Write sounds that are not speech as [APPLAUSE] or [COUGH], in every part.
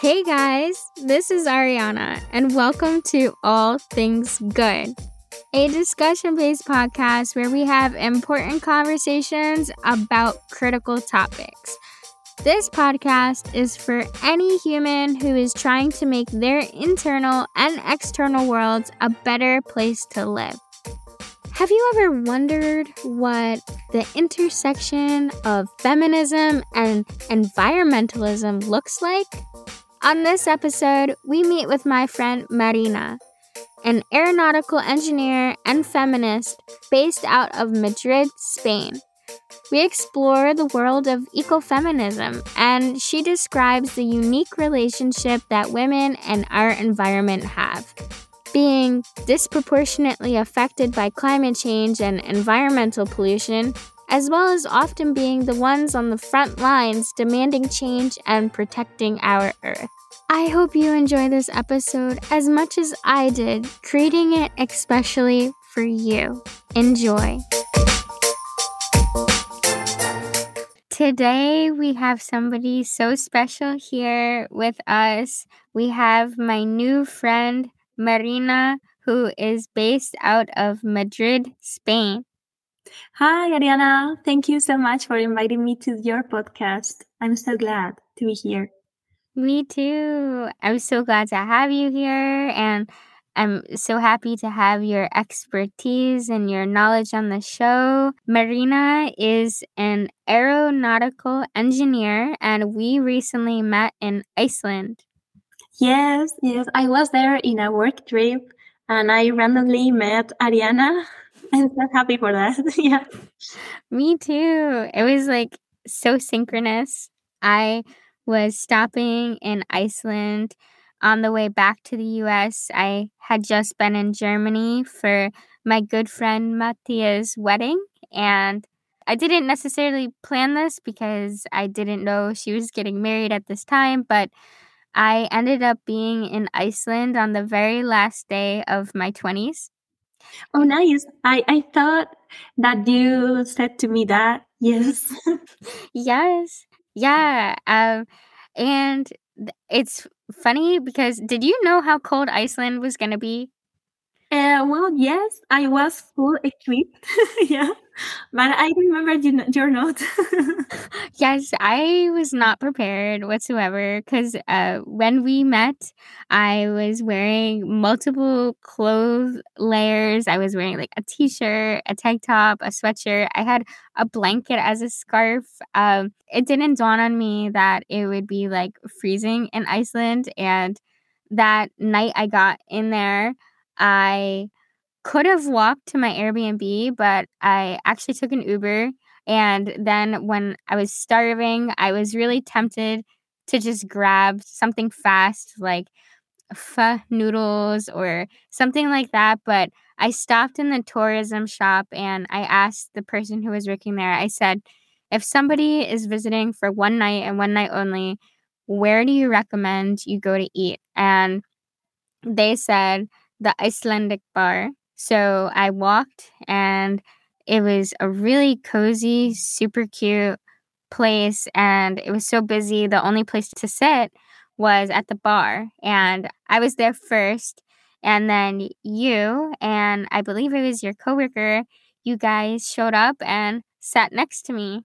Hey guys, this is Ariana, and welcome to All Things Good, a discussion based podcast where we have important conversations about critical topics. This podcast is for any human who is trying to make their internal and external worlds a better place to live. Have you ever wondered what the intersection of feminism and environmentalism looks like? On this episode, we meet with my friend Marina, an aeronautical engineer and feminist based out of Madrid, Spain. We explore the world of ecofeminism, and she describes the unique relationship that women and our environment have. Being disproportionately affected by climate change and environmental pollution, as well as often being the ones on the front lines demanding change and protecting our Earth. I hope you enjoy this episode as much as I did, creating it especially for you. Enjoy. Today, we have somebody so special here with us. We have my new friend, Marina, who is based out of Madrid, Spain. Hi, Ariana. Thank you so much for inviting me to your podcast. I'm so glad to be here. Me too. I'm so glad to have you here, and I'm so happy to have your expertise and your knowledge on the show. Marina is an aeronautical engineer, and we recently met in Iceland. Yes, yes. I was there in a work trip and I randomly met Ariana. [LAUGHS] I'm so happy for that. [LAUGHS] yeah. Me too. It was like so synchronous. I was stopping in Iceland on the way back to the US. I had just been in Germany for my good friend Matthia's wedding and I didn't necessarily plan this because I didn't know she was getting married at this time, but I ended up being in Iceland on the very last day of my 20s. Oh, nice. I, I thought that you said to me that. [LAUGHS] Yes. yes. Yeah. Um, and it's funny because did you know how cold Iceland was going to be? Uh, well, yes, I was full equipped. [LAUGHS] yeah, but I remember you, you're not. [LAUGHS] yes, I was not prepared whatsoever because uh, when we met, I was wearing multiple clothes layers. I was wearing like a t shirt, a tank top, a sweatshirt. I had a blanket as a scarf. Um, it didn't dawn on me that it would be like freezing in Iceland. And that night I got in there, I could have walked to my Airbnb, but I actually took an Uber. And then when I was starving, I was really tempted to just grab something fast like pho noodles or something like that. But I stopped in the tourism shop and I asked the person who was working there, I said, if somebody is visiting for one night and one night only, where do you recommend you go to eat? And they said the Icelandic bar. So I walked and it was a really cozy, super cute place and it was so busy. The only place to sit was at the bar and I was there first and then you and I believe it was your coworker, you guys showed up and sat next to me.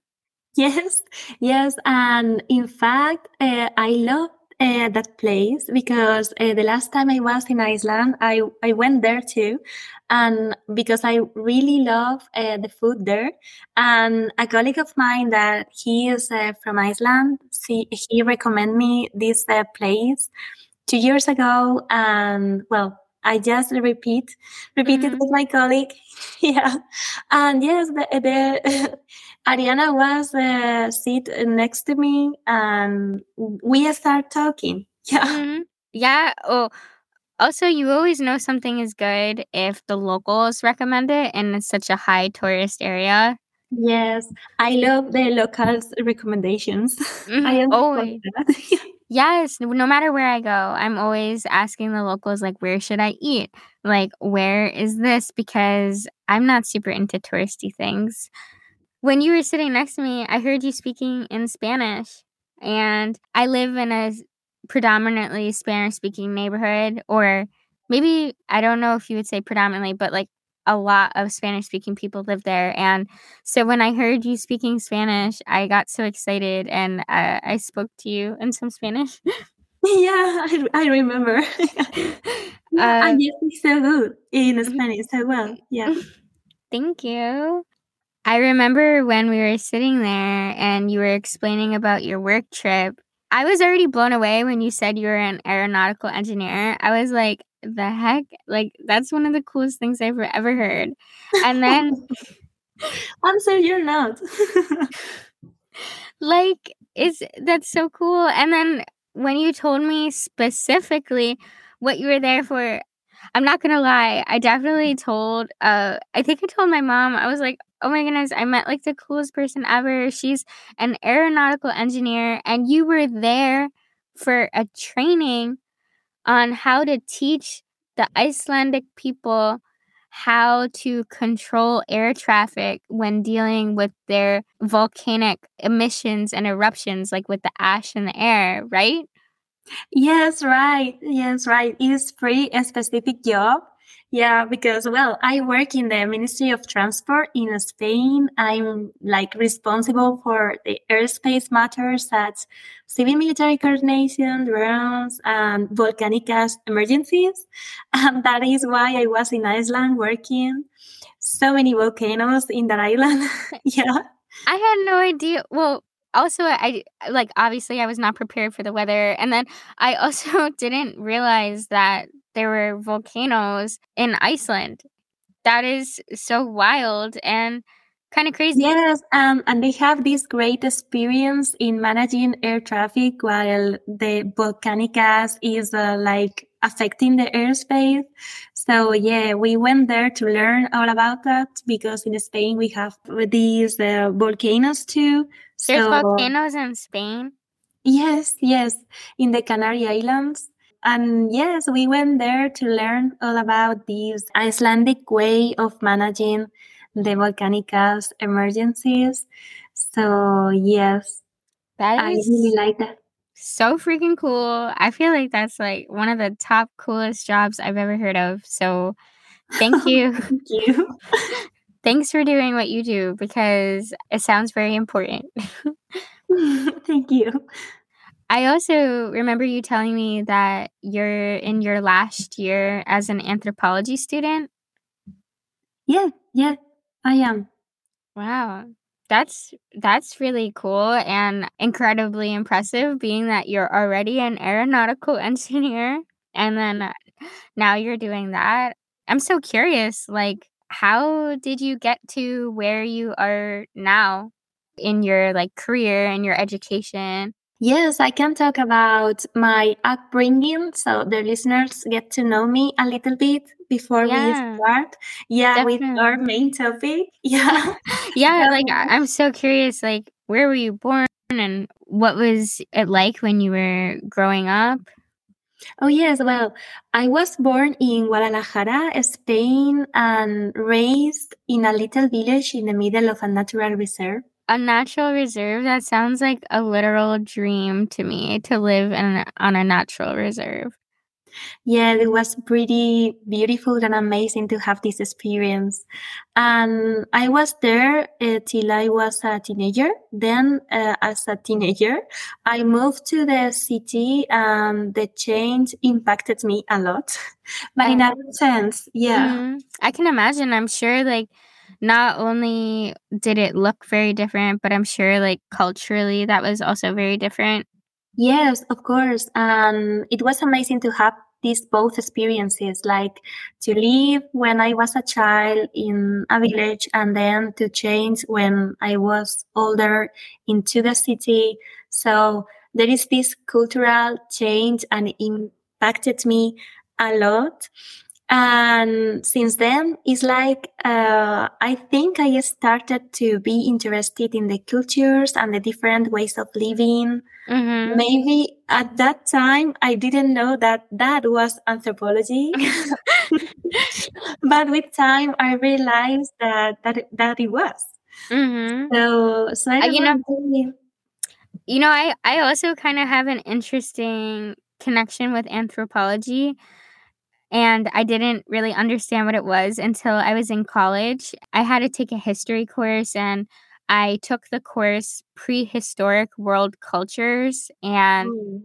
Yes, yes, and in fact, uh, I love uh, that place because uh, the last time I was in Iceland, I, I went there too. And because I really love uh, the food there. And a colleague of mine that he is uh, from Iceland, he, he recommended me this uh, place two years ago. And well, I just repeat, repeated mm-hmm. with my colleague. [LAUGHS] yeah. And yes, the, the [LAUGHS] Ariana was uh, sit next to me and we start talking. Yeah. Mm-hmm. Yeah. Oh, also, you always know something is good if the locals recommend it and it's such a high tourist area. Yes, I love the locals' recommendations. [LAUGHS] Mm-hmm. I always. [LAUGHS] yes, no matter where I go, I'm always asking the locals like, where should I eat? Like, where is this? Because I'm not super into touristy things. When you were sitting next to me, I heard you speaking in Spanish. and I live in a predominantly Spanish speaking neighborhood, or maybe I don't know if you would say predominantly, but like a lot of Spanish speaking people live there. And so when I heard you speaking Spanish, I got so excited and uh, I spoke to you in some Spanish. [LAUGHS] yeah, I, I remember. [LAUGHS] [LAUGHS] yeah, uh, and you speak so good in mm-hmm. Spanish so well. Yeah. Thank you. I remember when we were sitting there and you were explaining about your work trip. I was already blown away when you said you were an aeronautical engineer. I was like, the heck? Like, that's one of the coolest things I've ever heard. And then. [LAUGHS] I'm so you're not. [LAUGHS] like, is that's so cool. And then when you told me specifically what you were there for, I'm not gonna lie, I definitely told uh I think I told my mom, I was like, oh my goodness, I met like the coolest person ever. She's an aeronautical engineer, and you were there for a training on how to teach the Icelandic people how to control air traffic when dealing with their volcanic emissions and eruptions, like with the ash in the air, right? Yes, right. Yes, right. It is pretty a specific job. Yeah, because well, I work in the Ministry of Transport in Spain. I'm like responsible for the airspace matters such civil military coordination, drones, and volcanic emergencies. [LAUGHS] And that is why I was in Iceland working so many volcanoes in that island. [LAUGHS] yeah. I had no idea. Well, also I like obviously I was not prepared for the weather and then [LAUGHS] I also didn't realize that there were volcanoes in Iceland. That is so wild and kind of crazy. Yes, um, and they have this great experience in managing air traffic while the volcanic gas is uh, like affecting the airspace. So yeah, we went there to learn all about that because in Spain we have these uh, volcanoes too. There's so, volcanoes in Spain. Yes, yes, in the Canary Islands. And yes, we went there to learn all about this Icelandic way of managing the volcanic gas emergencies. So yes, that I really like that. So freaking cool. I feel like that's like one of the top coolest jobs I've ever heard of. So thank [LAUGHS] you. thank you. [LAUGHS] Thanks for doing what you do because it sounds very important. [LAUGHS] thank you. I also remember you telling me that you're in your last year as an anthropology student. Yeah, yeah, I am. Wow. That's that's really cool and incredibly impressive being that you're already an aeronautical [LAUGHS] engineer and then now you're doing that. I'm so curious like how did you get to where you are now in your like career and your education? Yes, I can talk about my upbringing so the listeners get to know me a little bit before yeah, we start. Yeah, definitely. with our main topic. [LAUGHS] [LAUGHS] Yeah. yeah, like I'm so curious like where were you born and what was it like when you were growing up? Oh, yes. Well, I was born in Guadalajara, Spain, and raised in a little village in the middle of a natural reserve a natural reserve that sounds like a literal dream to me to live in on a natural reserve yeah it was pretty beautiful and amazing to have this experience and i was there uh, till i was a teenager then uh, as a teenager i moved to the city and the change impacted me a lot [LAUGHS] but in a sense yeah mm-hmm. i can imagine i'm sure like not only did it look very different, but I'm sure like culturally that was also very different. Yes, of course. And um, it was amazing to have these both experiences, like to live when I was a child in a village and then to change when I was older into the city. So there is this cultural change and impacted me a lot. And since then, it's like uh, I think I started to be interested in the cultures and the different ways of living. Mm-hmm. Maybe at that time, I didn't know that that was anthropology. [LAUGHS] but with time, I realized that that, that it was. Mm-hmm. So, so I uh, you know, You know, I I also kind of have an interesting connection with anthropology and I didn't really understand what it was until I was in college. I had to take a history course and I took the course Prehistoric World Cultures and Mm.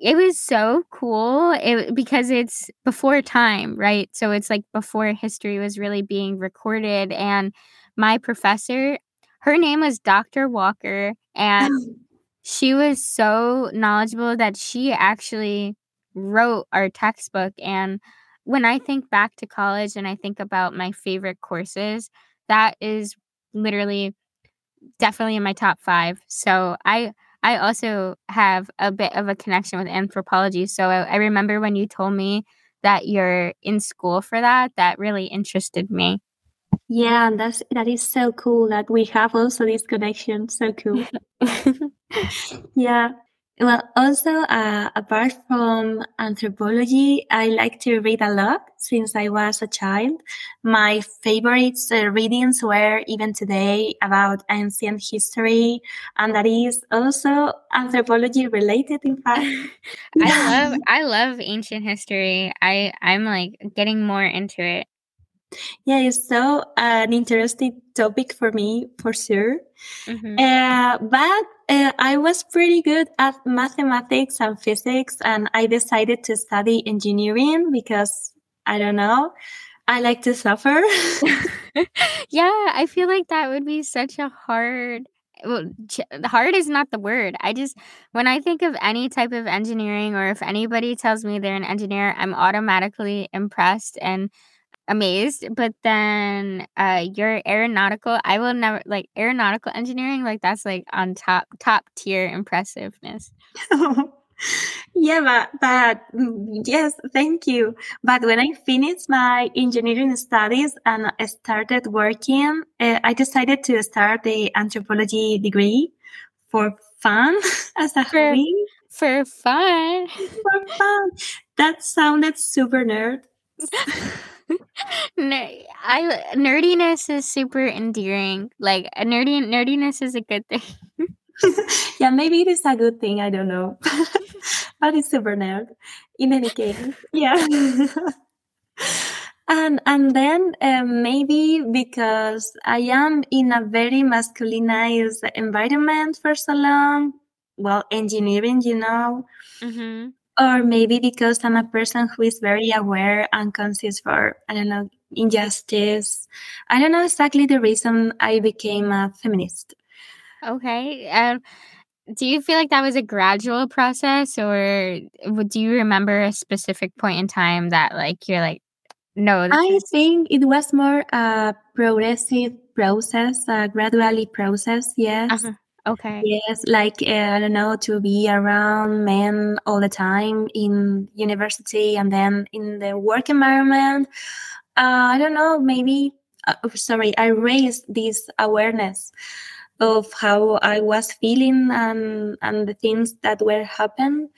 it was so cool it, because it's before time, right? So it's like before history was really being recorded and my professor her name was Dr. Walker and [LAUGHS] she was so knowledgeable that she actually wrote our textbook and when I think back to college and I think about my favorite courses, that is literally definitely in my top 5. So I I also have a bit of a connection with anthropology. So I, I remember when you told me that you're in school for that, that really interested me. Yeah, and that's that is so cool that we have also this connection. So cool. [LAUGHS] [LAUGHS] yeah. Well, also, uh, apart from anthropology, I like to read a lot since I was a child. My favorite uh, readings were even today about ancient history, and that is also anthropology related, in fact. [LAUGHS] I [LAUGHS] love I love ancient history. I I'm like getting more into it. Yeah, it's so an interesting topic for me, for sure. Mhm. Uh, but uh, I was pretty good at mathematics and physics, and I decided to study engineering because I don't know, I like to suffer. [LAUGHS] yeah, I feel like that would be such a hard well, ch- hard is not the word. I just when I think of any type of engineering or if anybody tells me they're an engineer, I'm automatically impressed and amazed. But then uh your aeronautical, I will never like aeronautical engineering, like that's like on top top tier impressiveness. [LAUGHS] yeah, but, but mm, yes, thank you. But when I finished my engineering studies and I started working, uh, I decided to start the anthropology degree for fun [LAUGHS] as a For- hobby. For fun. For fun. That sounded super nerd. [LAUGHS] Ner- I nerdiness is super endearing. Like a nerdy nerdiness is a good thing. [LAUGHS] yeah, maybe it is a good thing. I don't know. [LAUGHS] but it's super nerd. In any case, yeah. [LAUGHS] and and then um, maybe because I am in a very masculinized environment for so long, well, engineering, you know, Mm-hmm. Or maybe because I'm a person who is very aware and conscious for I don't know injustice. I don't know exactly the reason I became a feminist. Okay. Um, do you feel like that was a gradual process, or do you remember a specific point in time that, like, you're like, no, I is think it was more a progressive process, a gradually process. Yes. uh-huh. Okay? Yes, like uh, I don't know, to be around men all the time in university and then in the work environment. Uh, I don't know, maybe. Uh, oh, sorry, I raised this awareness of how I was feeling and and the things that were happen,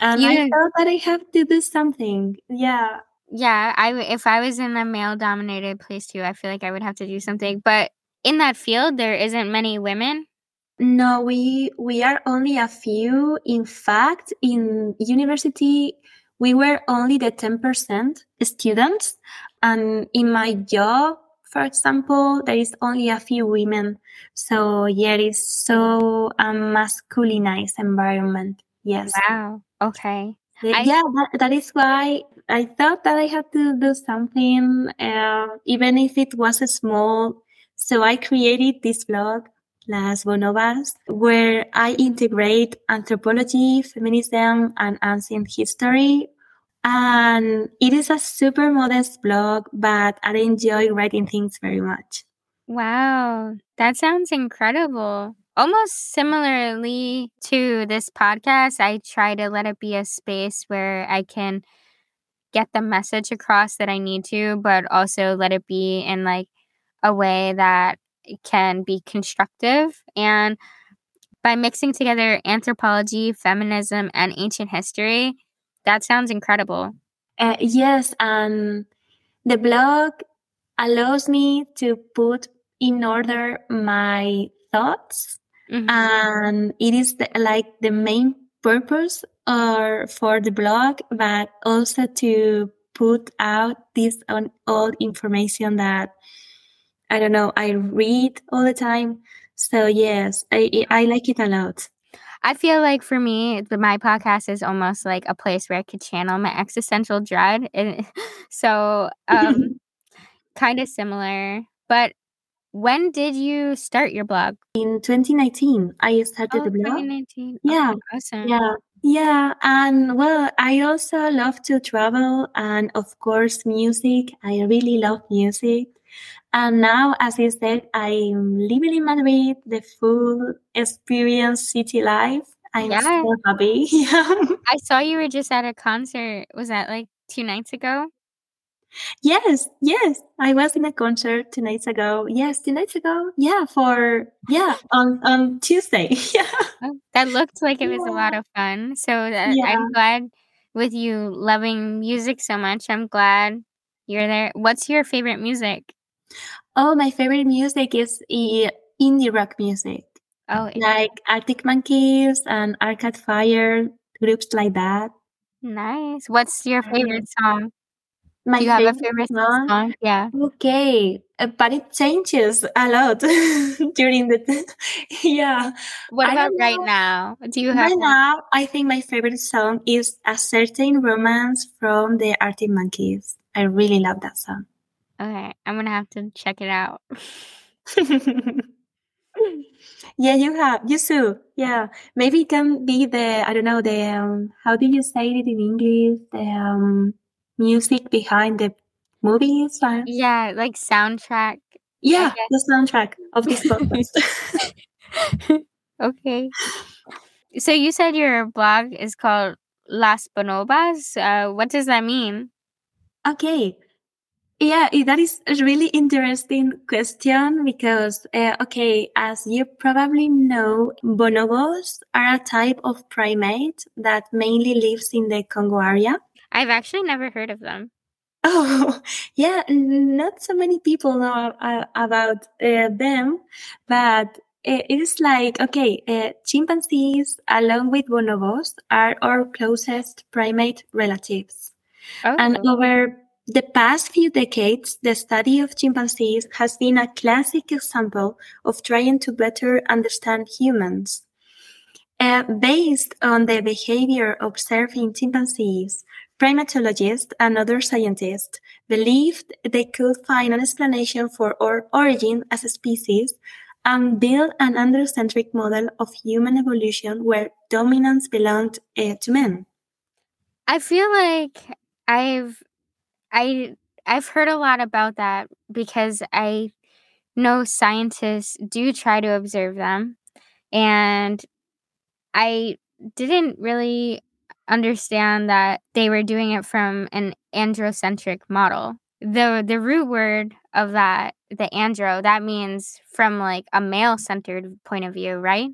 and I Yeah. felt that I have to do something. Yeah. Yeah, I if I was in a male dominated place too, I feel like I would have to do something. But in that field, there isn't many women. No, we we are only a few. In fact, in university, we were only the ten percent students, and in my job, for example, there is only a few women. So yeah, it is so a masculinized environment. Yes, Wow. Okay. Uh, I- yeah, that, that is why I thought that I had to do something, uh, even if it was small. So I created this blog, Las Bonobas, where I integrate anthropology, feminism, and ancient history. And it is a super modest blog, but I enjoy writing things very much. Wow, that sounds incredible. Almost similarly to this podcast, I try to let it be a space where I can get the message across that I need to, but also let it be in like a way that can be constructive. And by mixing together anthropology, feminism, and ancient history, that sounds incredible. Uh, yes, and the blog allows me to put in order my thoughts mm-hmm. and it is the, like the main purpose or for the blog, but also to put out this on all information that I don't know I read all the time. So yes, I I like it a lot. I feel like for me, the, my podcast is almost like a place where I could channel my existential dread, and [LAUGHS] so um, [LAUGHS] kind of similar. But when did you start your blog? In 2019, I started oh, the blog. 2019. Yeah, oh, awesome. Yeah, yeah, and well, I also love to travel and, of course, music. I really love music. And now, as you said, I'm living in Madrid, the full experience city life. I'm yeah. so happy. [LAUGHS] I saw you were just at a concert. Was that like two nights ago? Yes, yes. I was in a concert two nights ago. Yes, two nights ago. Yeah, for yeah, on on Tuesday. [LAUGHS] yeah. Oh, that looked like it was yeah. a lot of fun. So that, yeah. I'm glad with you loving music so much. I'm glad you're there. What's your favorite music? Oh, my favorite music is indie rock music. Oh, like Arctic Monkeys and Arcade Fire, groups like that. Nice. What's your favorite song? My Do you have a favorite song? song? Yeah. Okay, uh, but it changes a lot [LAUGHS] during the. [LAUGHS] yeah. What about right now? Do you have right one? now? I think my favorite song is "A Certain Romance" from the Arctic Monkeys. I really love that song. Okay, I'm gonna have to check it out. [LAUGHS] [LAUGHS] yeah, you have you too. Yeah, maybe it can be the I don't know the um, how do you say it in English? The um, music behind the movies. Yeah, like soundtrack. Yeah, the soundtrack of this podcast. [LAUGHS] okay. So you said your blog is called Las Bonobas. Uh, what does that mean? Okay. Yeah, that is a really interesting question because, uh, okay, as you probably know, bonobos are a type of primate that mainly lives in the Congo area. I've actually never heard of them. [LAUGHS] Oh, yeah, not so many people know uh, about uh, them, but it is like, okay, uh, chimpanzees along with bonobos are our closest primate relatives. Oh. And over the past few decades, the study of chimpanzees has been a classic example of trying to better understand humans. Uh, based on the behavior observed in chimpanzees, primatologists and other scientists believed they could find an explanation for our origin as a species and build an androcentric model of human evolution where dominance belonged uh, to men. I feel like I've I I've heard a lot about that because I know scientists do try to observe them and I didn't really understand that they were doing it from an androcentric model. The the root word of that, the andro, that means from like a male centered point of view, right?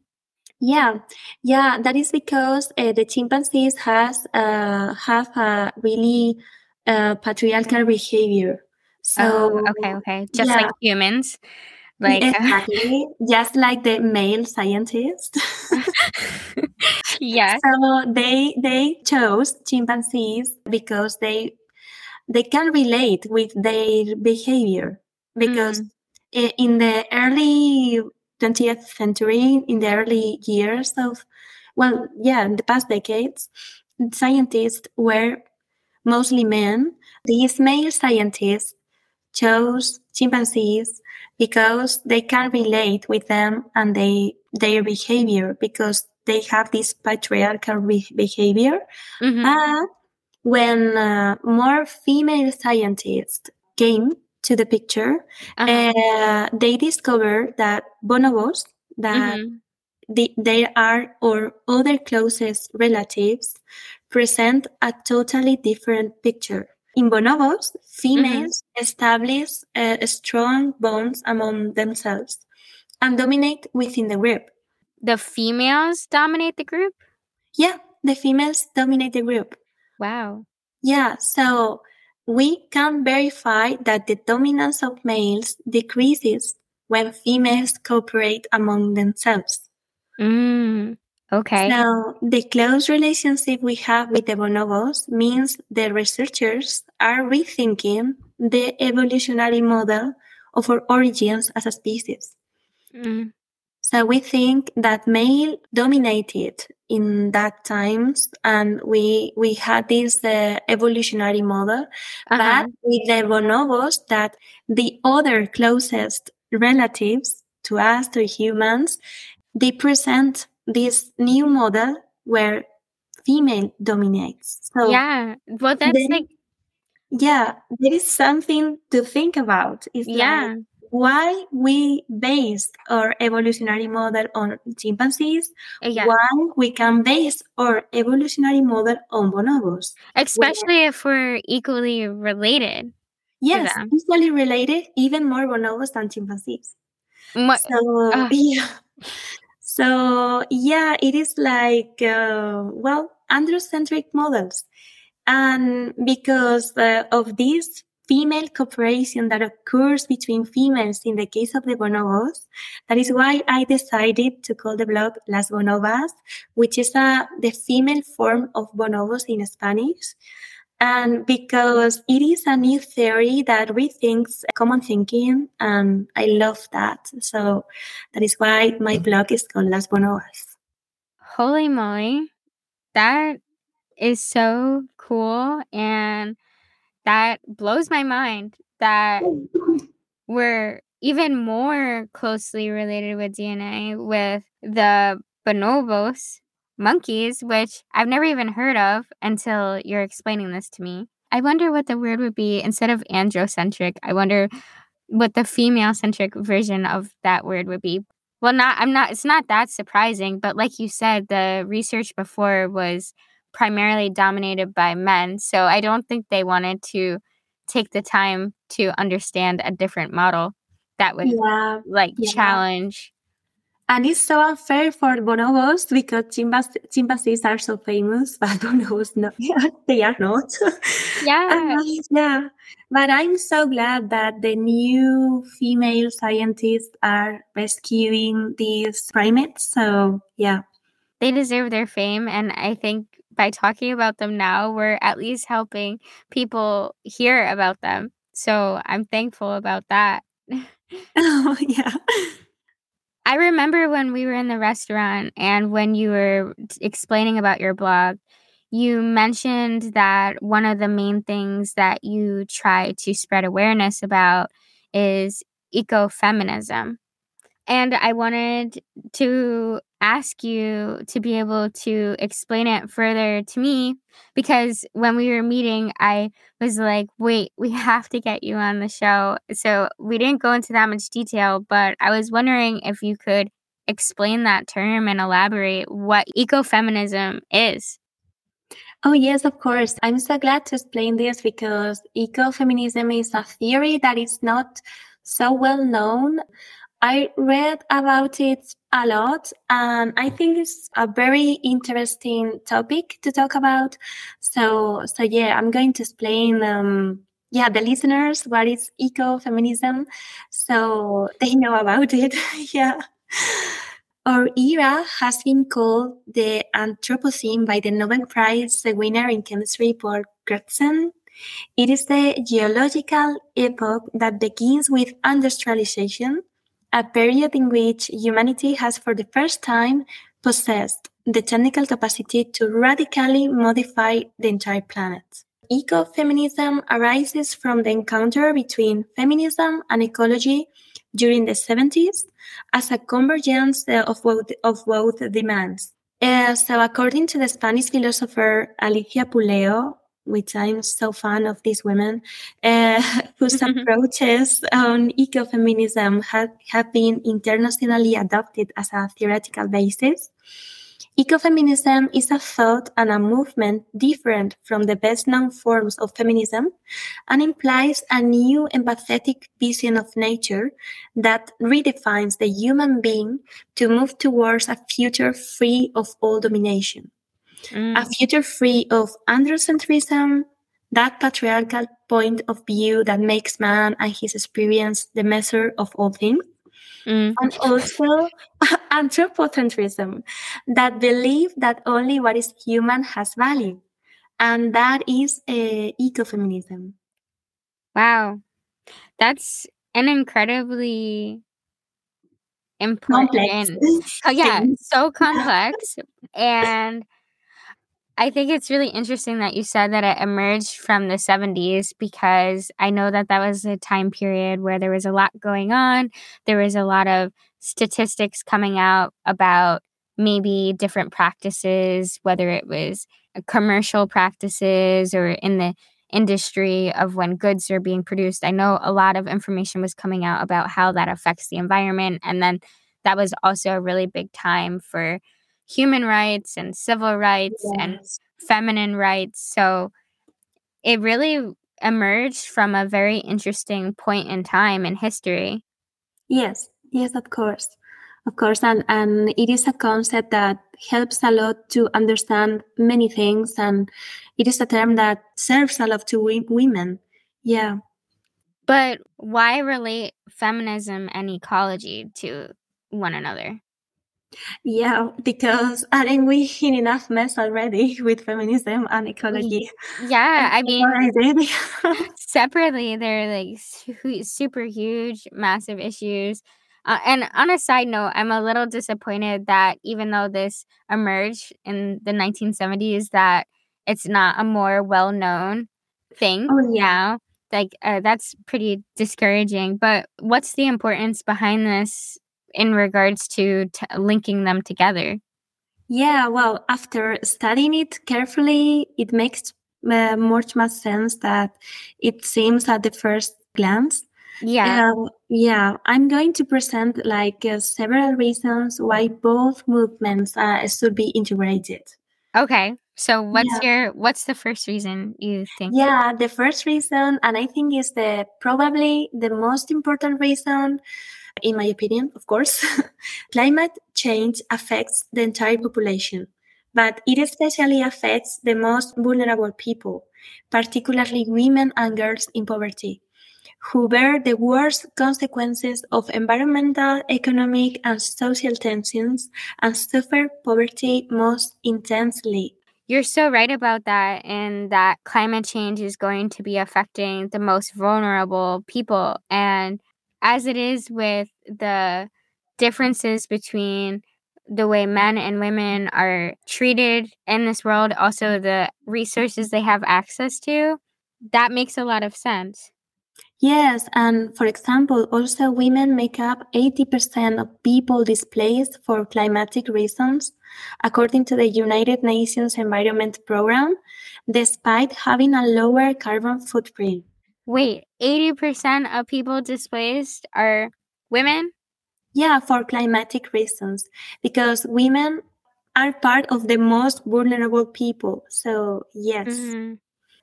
Yeah, yeah, that is because uh, the chimpanzees has uh, have a really uh, patriarchal behavior. So oh, okay, okay, just yeah. like humans, like exactly, [LAUGHS] just like the male scientist. [LAUGHS] yeah. [LAUGHS] So they they chose chimpanzees because they they can relate with their behavior because mm. in the early 20th century, in the early years of well, yeah, in the past decades, scientists were mostly men. These male scientists chose chimpanzees because they can relate with them and they their behavior because they have this patriarchal be- behavior. Mm-hmm. But when uh, more female scientists came to the picture, uh-huh. uh, they discovered that bonobos, that mm-hmm. the, they are our other closest relatives, present a totally different picture. In bonobos, females mm-hmm. establish uh, strong bonds among themselves and dominate within the group. The females dominate the group? Yeah, the females dominate the group. Wow. Yeah, so we can verify that the dominance of males decreases when females cooperate among themselves. Mm, okay. Now, the close relationship we have with the bonobos means the researchers are rethinking the evolutionary model of our origins as a species. Mm. So we think that male dominated in that times, and we we had this uh, evolutionary model. Uh-huh. But with the bonobos, that the other closest relatives to us, to humans, they present this new model where female dominates. So yeah, well, that's then- like yeah, there is something to think about. It's yeah, like why we based our evolutionary model on chimpanzees, yeah. why we can base our evolutionary model on bonobos. Especially if we're equally related. Yes, equally related, even more bonobos than chimpanzees. So Ah. [LAUGHS] yeah, so yeah, it is like uh, well androcentric models, and because uh, of this female cooperation that occurs between females in the case of the bonobos, that is why I decided to call the blog Las Bonobas, which is uh, the female form of bonobos in Spanish. And because it is a new theory that rethinks common thinking, and I love that. So that is why my blog is called Las Bonobas. Holy moly. That is so cool. And that blows my mind that we're even more closely related with DNA with the bonobos monkeys, which I've never even heard of until you're explaining this to me. I wonder what the word would be instead of androcentric. I wonder what the female centric version of that word would be. Well, not I'm not it's not that surprising, but like you said, the research before was primarily dominated by men. So I don't think they wanted to take the time to understand a different model that would Yeah, like yeah. challenge. And it's so unfair for bonobos because chimpas- chimpanzees are so famous, [LAUGHS] but bonobos [LAUGHS] no, they are not. Yeah. Uh, yeah, but I'm so glad that the new female scientists are rescuing these primates. So yeah, They deserve their fame and I think by talking about them now, we're at least helping people hear about them. So I'm thankful about that. [LAUGHS] oh yeah. I remember when we were in the restaurant and when you were explaining about your blog, you mentioned that one of the main things that you try to spread awareness about is ecofeminism. And I wanted to ask you to be able to explain it further to me because when we were meeting, I was like, wait, we [LAUGHS] have to get you on the show. So we didn't go into that much detail, but I was wondering if you could explain that term and elaborate what ecofeminism is. Oh, yes, of course. I'm so glad to explain this because ecofeminism is a theory that is not so well known. I read about it a lot and I think it's a very interesting topic to talk about. So, so yeah, I'm going to explain, um, yeah, the listeners what is ecofeminism so they know about it. [LAUGHS] yeah. Our era has been called the Anthropocene by the Nobel Prize winner in chemistry Paul Crutzen. It is the geological epoch that begins with industrialization, a period in which humanity has for the first time possessed the technical capacity to radically modify the entire planet. Ecofeminism arises from the encounter between feminism and ecology during the 70s as a convergence of both, of both demands. Uh, so, according to the Spanish philosopher Alicia Puleo, which I'm so fan of these women, uh, [LAUGHS] whose approaches on ecofeminism have, have been internationally adopted as a theoretical basis. Ecofeminism is a thought and a movement different from the best known forms of feminism and implies a new empathetic vision of nature that redefines the human being to move towards a future free of all domination Mm. a future free of androcentrism, that patriarchal point of view that makes man and his experience the measure of all things, Mm. And also [LAUGHS] anthropocentrism that believe that only what is human has value. And that is uh, ecofeminism. Wow. That's an incredibly important complex. [LAUGHS] oh, yeah, [LAUGHS] so complex. and I think it's really interesting that you said that it emerged from the 70s because I know that that was a time period where there was a lot going on. There was a lot of statistics coming out about maybe different practices, whether it was uh, commercial practices or in the industry of when goods are being produced. I know a lot of information was coming out about how that affects the environment. And then that was also a really big time for human rights and civil rights yes. and feminine rights. So it really emerged from a very interesting point in time in history. Yes, yes, of course. Of course, and, and it is a concept that helps a lot to understand many things, and it is a term that serves a lot to women. Yeah. But why relate feminism and ecology to one another? Yeah, because I think we in enough mess already [LAUGHS] with feminism and ecology. Yeah, I mean, [LAUGHS] separately, they're like super huge, massive issues. Uh, and on a side note, I'm a little disappointed that even though this emerged in the 1970s, that it's not a more well known thing oh, yeah. now. Like, uh, that's pretty discouraging. But what's the importance behind this in regards to t- linking them together? Yeah, well, after studying it carefully, it makes uh, much more sense that it seems at the first glance. Yeah. Uh, yeah, I'm going to present like uh, several reasons why both movements uh, should be integrated. Okay. So what's yeah. your what's the first reason you think? Yeah, the first reason and I think is the probably the most important reason in my opinion, of course, [LAUGHS] climate change affects the entire population, but it especially affects the most vulnerable people, particularly women and girls in poverty, who bear the worst consequences of environmental, economic, and social tensions and suffer poverty most intensely. You're so right about that, and that climate change is going to be affecting the most vulnerable people. And as it is with the differences between the way men and women are treated in this world, also the resources they have access to, that makes a lot of sense. Yes, and for example, also women make up 80% of people displaced for climatic reasons, according to the United Nations Environment Program, despite having a lower carbon footprint. Wait, 80% of people displaced are women? Yeah, for climatic reasons, because women are part of the most vulnerable people. So, yes. Mm-hmm.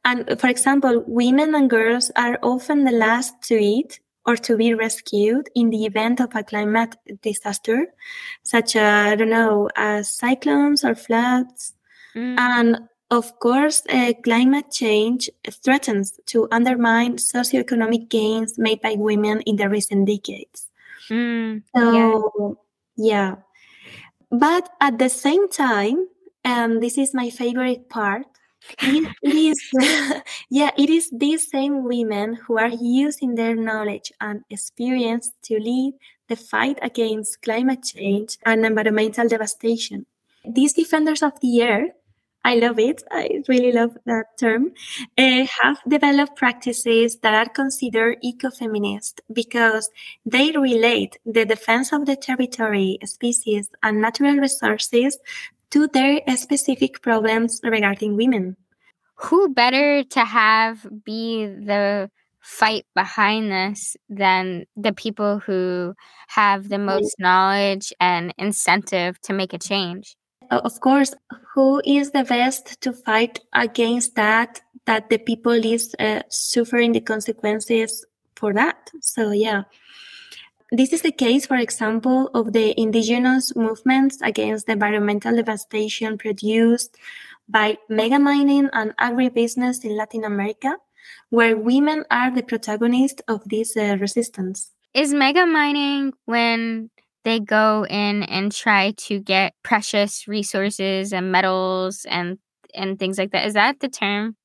And for example, women and girls are often the last to eat or to be rescued in the event of a climate disaster, such as, I don't know, as cyclones or floods. Mm. And of course, uh, climate change threatens to undermine socioeconomic gains made by women in the recent decades. Mm, so, yeah. yeah. But at the same time, and this is my favorite part, it, it is, [LAUGHS] yeah, it is these same women who are using their knowledge and experience to lead the fight against climate change and environmental devastation. These defenders of the earth I love it. I really love that term. Uh, have developed practices that are considered ecofeminist because they relate the defense of the territory, species, and natural resources to their specific problems regarding women. Who better to have be the fight behind this than the people who have the most knowledge and incentive to make a change? Of course, who is the best to fight against that? That the people is uh, suffering the consequences for that. So yeah, this is the case, for example, of the indigenous movements against the environmental devastation produced by mega mining and agribusiness in Latin America, where women are the protagonists of this uh, resistance. Is mega mining when they go in and try to get precious resources and metals and and things like that? Is that the term?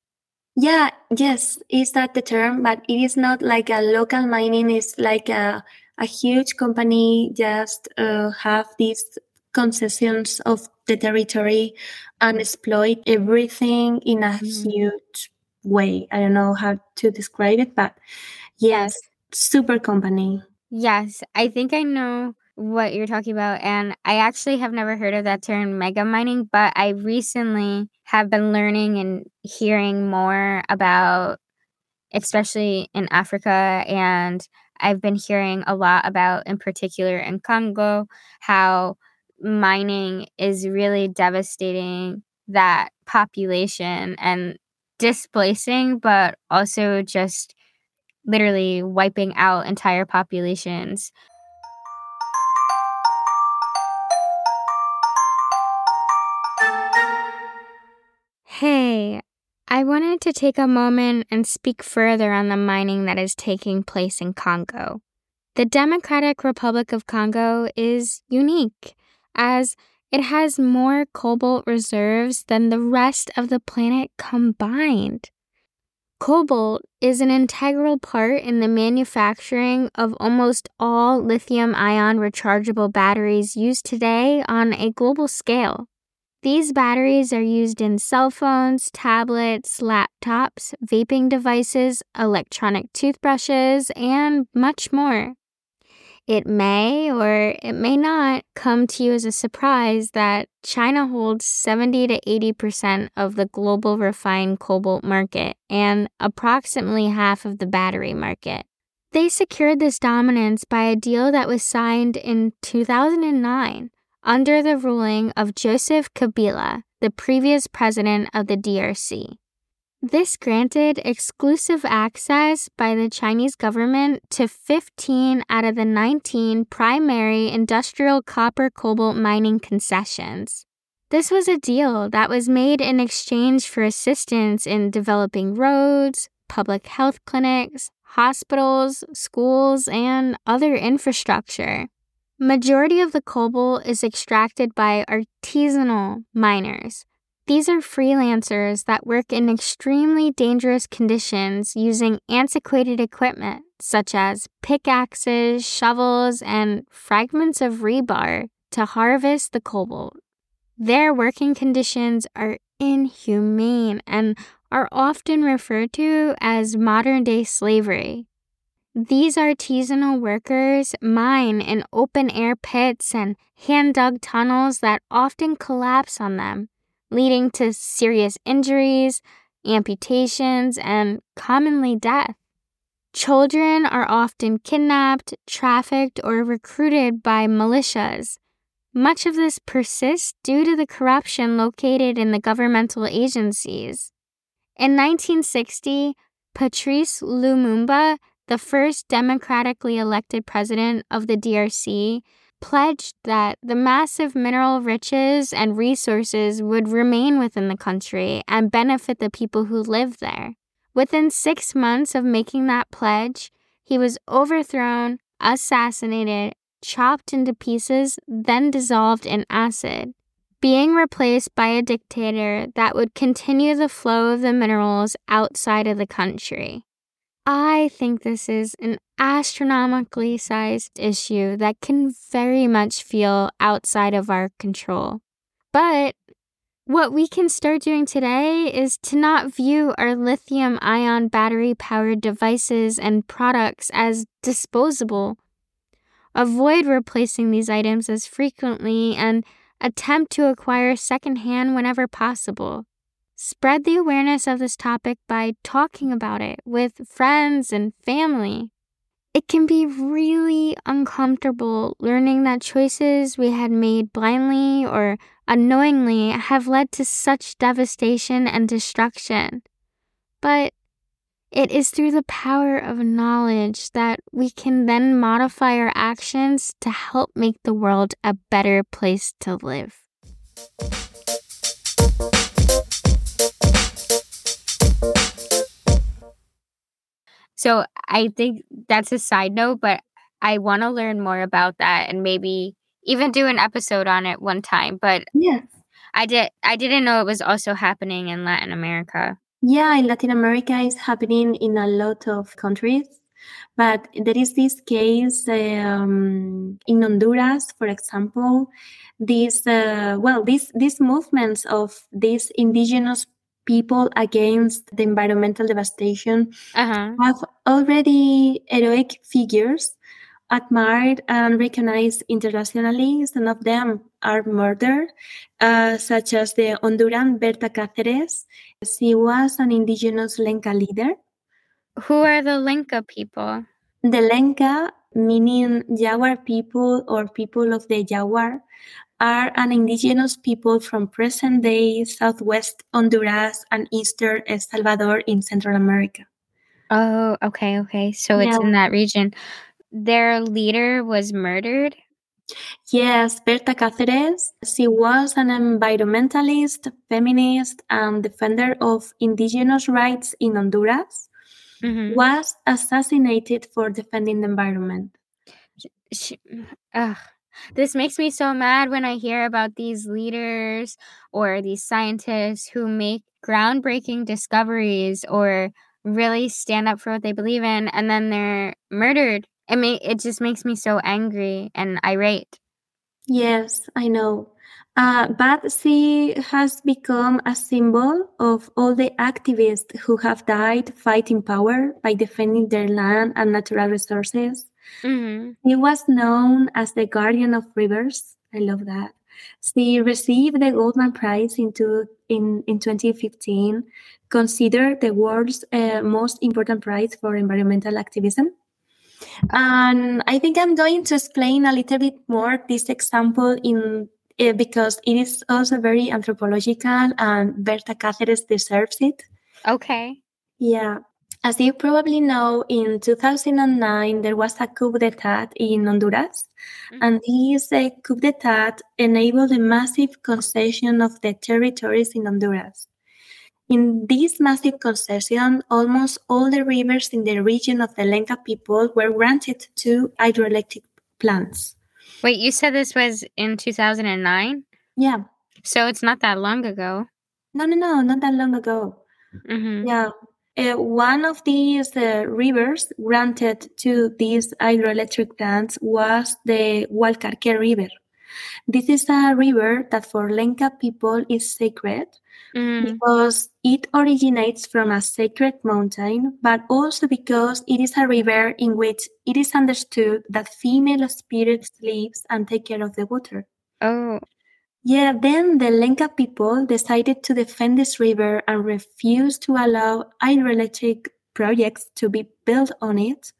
Yeah, yes, is that the term? But it is not like a local mining. It's like a a huge company just uh, have these concessions of the territory and exploit everything in a mm. huge way. I don't know how to describe it, but yes, super company. Yes, I think I know what you're talking about. And I actually have never heard of that term mega mining, but I recently have been learning and hearing more about, especially in Africa. And I've been hearing a lot about, in particular in Congo, how mining is really devastating that population and displacing, but also just literally wiping out entire populations. I wanted to take a moment and speak further on the mining that is taking place in Congo. The Democratic Republic of Congo is unique, as it has more cobalt reserves than the rest of the planet combined. Cobalt is an integral part in the manufacturing of almost all lithium ion rechargeable batteries used today on a global scale. These batteries are used in cell phones, tablets, laptops, vaping devices, electronic toothbrushes, and much more. It may or it may not come to you as a surprise that China holds 70 to 80% of the global refined cobalt market and approximately half of the battery market. They secured this dominance by a deal that was signed in 2009 under the ruling of Joseph Kabila, the previous president of the DRC. This granted exclusive access by the Chinese government to 15 out of the 19 primary industrial copper cobalt mining concessions. This was a deal that was made in exchange for assistance in developing roads, public health clinics, hospitals, schools, and other infrastructure. Majority of the cobalt is extracted by artisanal miners these are freelancers that work in extremely dangerous conditions using antiquated equipment such as pickaxes, shovels, and fragments of rebar to harvest the cobalt. Their working conditions are inhumane and are often referred to as modern day slavery. These artisanal workers mine in open air pits and hand dug tunnels that often collapse on them leading to serious injuries, amputations, and commonly death. Children are often kidnapped, trafficked, or recruited by militias. Much of this persists due to the corruption located in the governmental agencies. In 1960, Patrice Lumumba, the first democratically elected president of the DRC, pledged that the massive mineral riches and resources would remain within the country and benefit the people who live there. Within six months of making that pledge, he was overthrown, assassinated, chopped into pieces, then dissolved in acid, being replaced by a dictator that would continue the flow of the minerals outside of the country. I think this is an astronomically sized issue that can very much feel outside of our control. But what we can start doing today is to not view our lithium ion battery powered devices and products as disposable. Avoid replacing these items as frequently and attempt to acquire secondhand whenever possible. Spread the awareness of this topic by talking about it with friends and family. It can be really uncomfortable learning that choices we had made blindly or unknowingly have led to such devastation and destruction. But it is through the power of knowledge that we can then modify our actions to help make the world a better place to live. So I think that's a side note, but I want to learn more about that and maybe even do an episode on it one time. But yes. I did I didn't know it was also happening in Latin America. Yeah, in Latin America it's happening in a lot of countries. But there is this case um, in Honduras, for example. These uh, well, these these movements of these indigenous people against the environmental devastation uh-huh. have already heroic figures admired and recognized internationally. Some of them are murdered, uh, such as the Honduran Berta Cáceres. She was an indigenous Lenca leader. Who are the Lenca people? The Lenca, meaning Jaguar people or people of the Jaguar, are an indigenous people from present day southwest Honduras and eastern El Salvador in Central America. Oh, okay, okay. So yeah. it's in that region. Their leader was murdered? Yes, Berta Cáceres. She was an environmentalist, feminist, and defender of indigenous rights in Honduras. Mm-hmm. Was assassinated for defending the environment. She, ugh, this makes me so mad when I hear about these leaders or these scientists who make groundbreaking discoveries or really stand up for what they believe in and then they're murdered. It may it just makes me so angry and irate. Yes, I know. Uh, but she has become a symbol of all the activists who have died fighting power by defending their land and natural resources. Mm-hmm. He was known as the guardian of rivers. I love that. She received the Goldman Prize in, in, in 2015, considered the world's uh, most important prize for environmental activism. And I think I'm going to explain a little bit more this example in uh, because it is also very anthropological and Berta Cáceres deserves it. Okay. Yeah. As you probably know, in 2009, there was a coup d'etat in Honduras. Mm-hmm. And this uh, coup d'etat enabled a massive concession of the territories in Honduras. In this massive concession, almost all the rivers in the region of the Lenca people were granted to hydroelectric plants. Wait, you said this was in 2009? Yeah. So it's not that long ago. No, no, no, not that long ago. Mm-hmm. Yeah. Uh, one of these uh, rivers granted to these hydroelectric plants was the Gualcarque River. This is a river that for Lenca people is sacred mm. because it originates from a sacred mountain, but also because it is a river in which it is understood that female spirits live and take care of the water. Oh. Yeah, then the Lenca people decided to defend this river and refuse to allow hydroelectric projects to be built on it.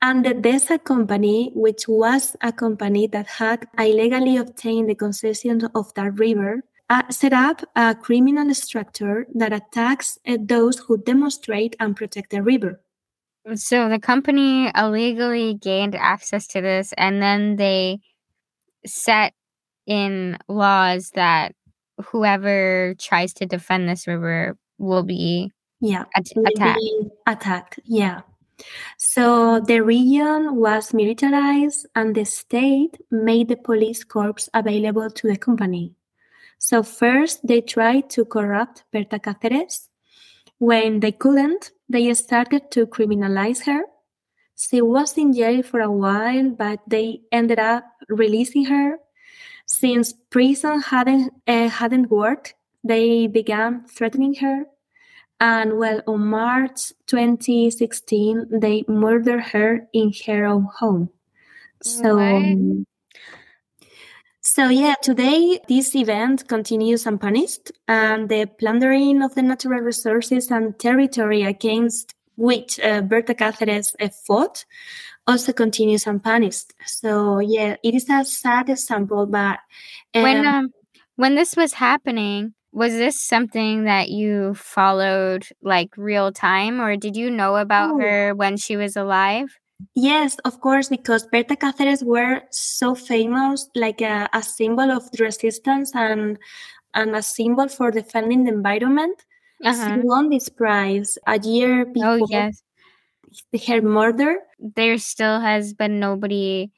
And the DESA company, which was a company that had illegally obtained the concession of that river, uh, set up a criminal structure that attacks uh, those who demonstrate and protect the river. So the company illegally gained access to this, and then they set in laws that whoever tries to defend this river will be yeah at- attacked. attacked. Yeah. So the region was militarized, and the state made the police corps available to the company. So first they tried to corrupt Berta Cáceres. When they couldn't, they started to criminalize her. She was in jail for a while, but they ended up releasing her. Since prison hadn't uh, hadn't worked, they began threatening her. And well, on March 2016, they murdered her in her own home. So, what? So yeah, today this event continues unpunished, and the plundering of the natural resources and territory against which uh, Berta Cáceres uh, fought also continues unpunished. So yeah, it is a sad example, but um, when um, when this was happening, was this something that you followed like real time, or did you know about oh. her when she was alive? Yes, of course, because Berta Cáceres were so famous, like a, a symbol of resistance and and a symbol for defending the environment. Uh-huh. She won this prize a year oh, before. Oh yes. Her murder. There still has been nobody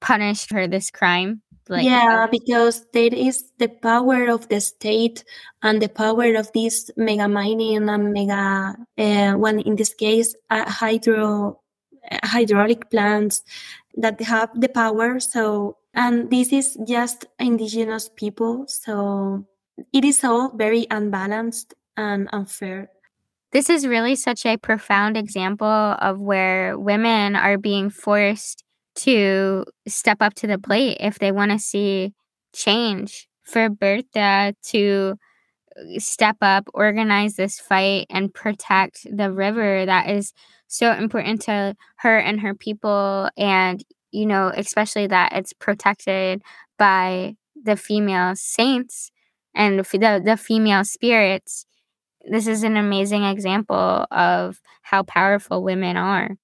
punished for this crime. Like, yeah, uh, because there is the power of the state and the power of this mega mining and mega, uh, when in this case, uh, hydro, hydraulic plants that have the power. So, and this is just indigenous people. So it is all very unbalanced and unfair. This is really such a profound example of where women are being forced to step up to the plate if they want to see change. For Bertha to uh, step up, organize this fight, and protect the river that is so important to her and her people. And, you know, especially that it's protected by the female saints and the, the female spirits. This is an amazing example of how powerful women are.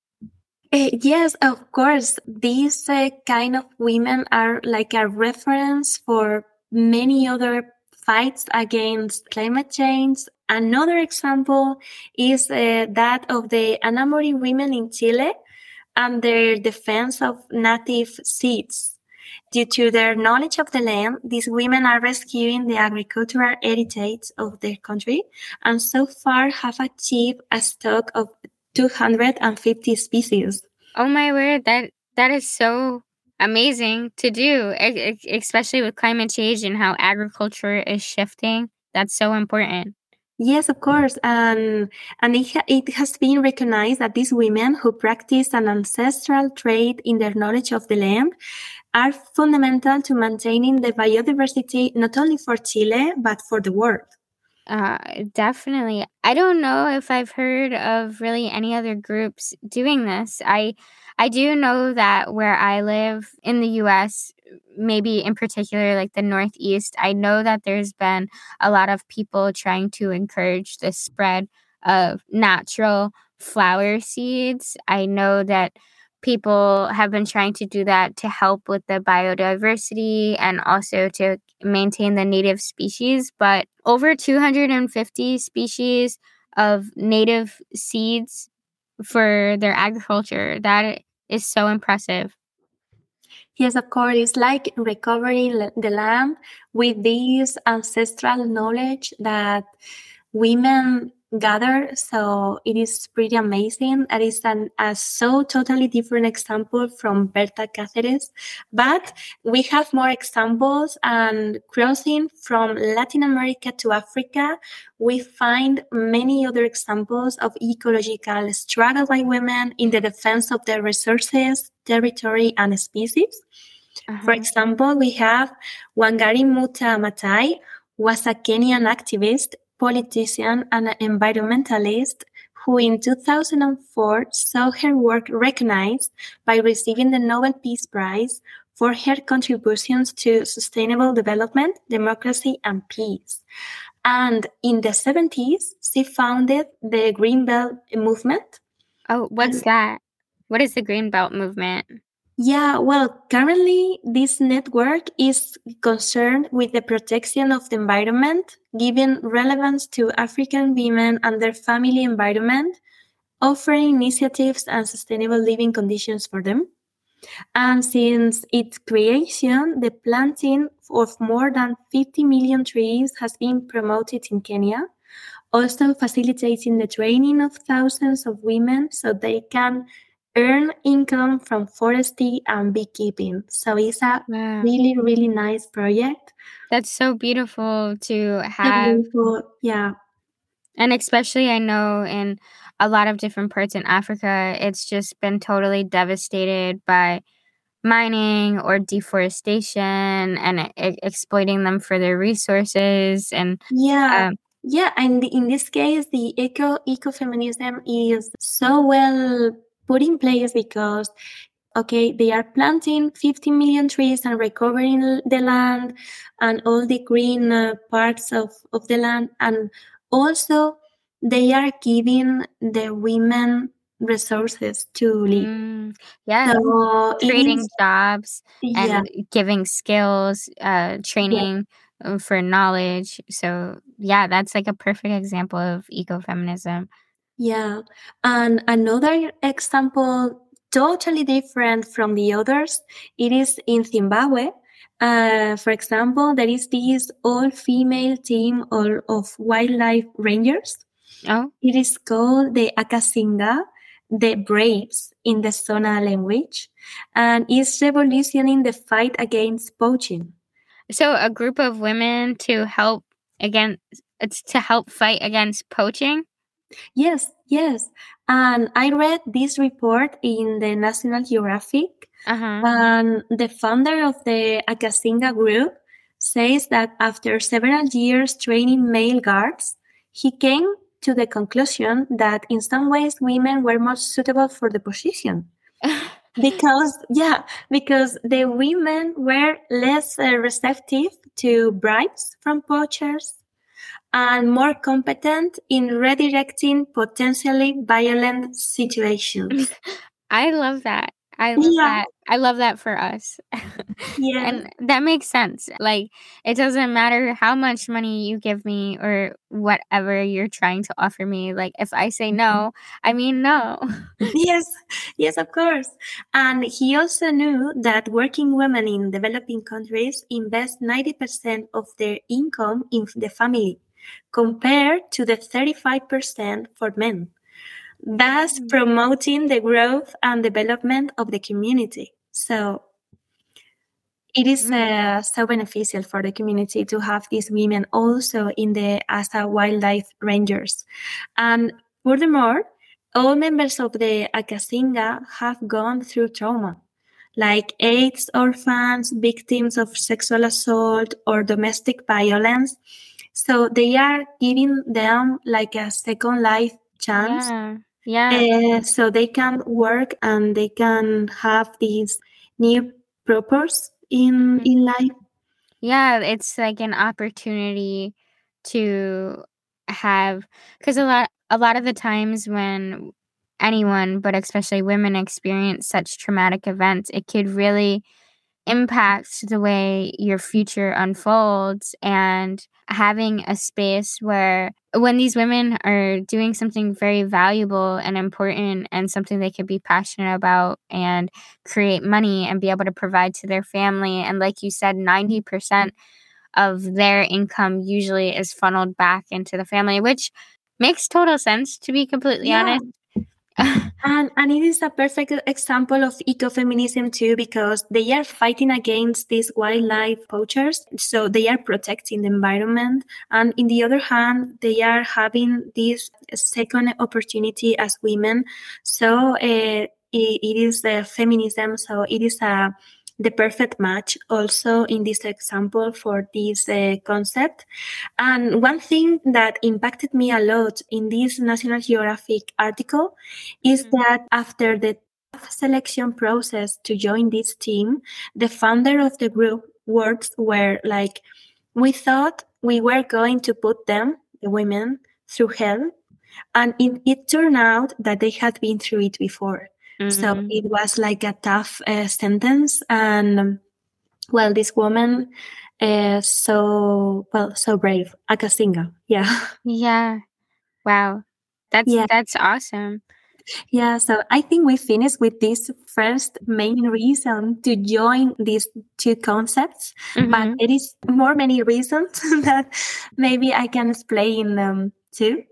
Uh, yes, of course. These uh, kind of women are like a reference for many other fights against climate change. Another example is uh, that of the Anamuri women in Chile and their defense of native seeds. Due to their knowledge of the land, these women are rescuing the agricultural heritage of their country and so far have achieved a stock of 250 species. Oh my word, that that is so amazing to do, especially with climate change and how agriculture is shifting. That's so important. Yes, of course. Um, and it, ha- it has been recognized that these women who practice an ancestral trade in their knowledge of the land are fundamental to maintaining the biodiversity not only for Chile, but for the world. Uh, definitely. I don't know if I've heard of really any other groups doing this. I I do know that where I live in the US, maybe in particular like the Northeast, I know that there's been a lot of people trying to encourage the spread of natural flower seeds. I know that people have been trying to do that to help with the biodiversity and also to maintain the native species. But over 250 species of native seeds for their agriculture, that is so impressive. Yes, of course. It's like recovering the land with this ancestral knowledge that women gather. So it is pretty amazing. That is an, a so totally different example from Berta Cáceres, but we have more examples and crossing from Latin America to Africa, we find many other examples of ecological struggle by women in the defense of their resources, territory, and species. Uh-huh. For example, we have Wangari Muta Maathai, was a Kenyan activist politician and environmentalist who in 2004 saw her work recognized by receiving the Nobel Peace Prize for her contributions to sustainable development, democracy, and peace. And in the 70s, she founded the Green Belt movement. Oh, what's and, that? What is the Green Belt movement? Yeah, well, currently this network is concerned with the protection of the environment, giving relevance to African women and their family environment, offering initiatives and sustainable living conditions for them. And since its creation, the planting of more than 50 million trees has been promoted in Kenya, also facilitating the training of thousands of women so they can earn income from forestry and beekeeping. So it's a wow. really, really nice project. That's so beautiful to have. Beautiful. Yeah. And especially, I know in a lot of different parts in Africa, it's just been totally devastated by mining or deforestation and exploiting them for their resources. And yeah. Um, yeah, and in this case, the eco ecofeminism is so well put in place because okay they are planting 50 million trees and recovering the land and all the green uh, parts of, of the land and also they are giving the women resources to live mm, yeah so creating is, jobs yeah. and giving skills uh, training yeah. Uh, for knowledge so yeah that's like a perfect example of ecofeminism Yeah. And another example, totally different from the others, it is in Zimbabwe. Uh, for example, there is this all female team of, of wildlife rangers. Oh, It is called the Akasinga, the Braves in the Shona language, and is revolutioning the fight against poaching. so a group of women to help against it's to help fight against poaching. Yes, yes. And I read this report in the National Geographic, Uh huh. and the founder of the Akasinga group says that after several years training male guards, he came to the conclusion that in some ways women were more suitable for the position. [LAUGHS] because yeah because the women were less uh, receptive to bribes from poachers and more competent in redirecting potentially violent situations [LAUGHS] I love that. I love Yeah. that. I love that for us. [LAUGHS] yeah and that makes sense. Like it doesn't matter how much money you give me or whatever you're trying to offer me. Like if I say no, mm-hmm. I mean no. [LAUGHS] yes yes of course and he also knew that working women in developing countries invest 90% of their income in the family compared to the 35% for men thus Mm. promoting the growth and development of the community so it is uh, so beneficial for the community to have these women also in the as a wildlife rangers and furthermore all members of the akasinga have gone through trauma like AIDS orphans, victims of sexual assault or domestic violence. So they are giving them like a second life chance Yeah. Yeah. uh, so they can work and they can have these new purpose in Mhm. in life. Yeah, it's like an opportunity to have because a lot a lot of the times when anyone, but especially women, experience such traumatic events, it could really impact the way your future unfolds and having a space where when these women are doing something very valuable and important and something they could be passionate about and create money and be able to provide to their family and like you said 90% of their income usually is funneled back into the family which makes total sense to be completely Yeah. honest [LAUGHS] And and it is a perfect example of ecofeminism too, because they are fighting against these wildlife poachers. So they are protecting the environment. And in the other hand, they are having this second opportunity as women. So uh, it, it is the feminism. So it is a the perfect match also in this example for this uh, concept. And one thing that impacted me a lot in this National Geographic article is Mhm. that after the selection process to join this team, the founder of the group words were like, we thought we were going to put them, the women, through hell. And it, it turned out that they had been through it before. So Mhm. it was like a tough uh, sentence. And um, well, this woman is so, well, so brave. A Akasinga. Yeah. [LAUGHS] yeah wow that's Yeah. that's awesome Yeah, so I think we finished with this first main reason to join these two concepts, but Mhm. there is more many reasons [LAUGHS] that maybe I can explain them too.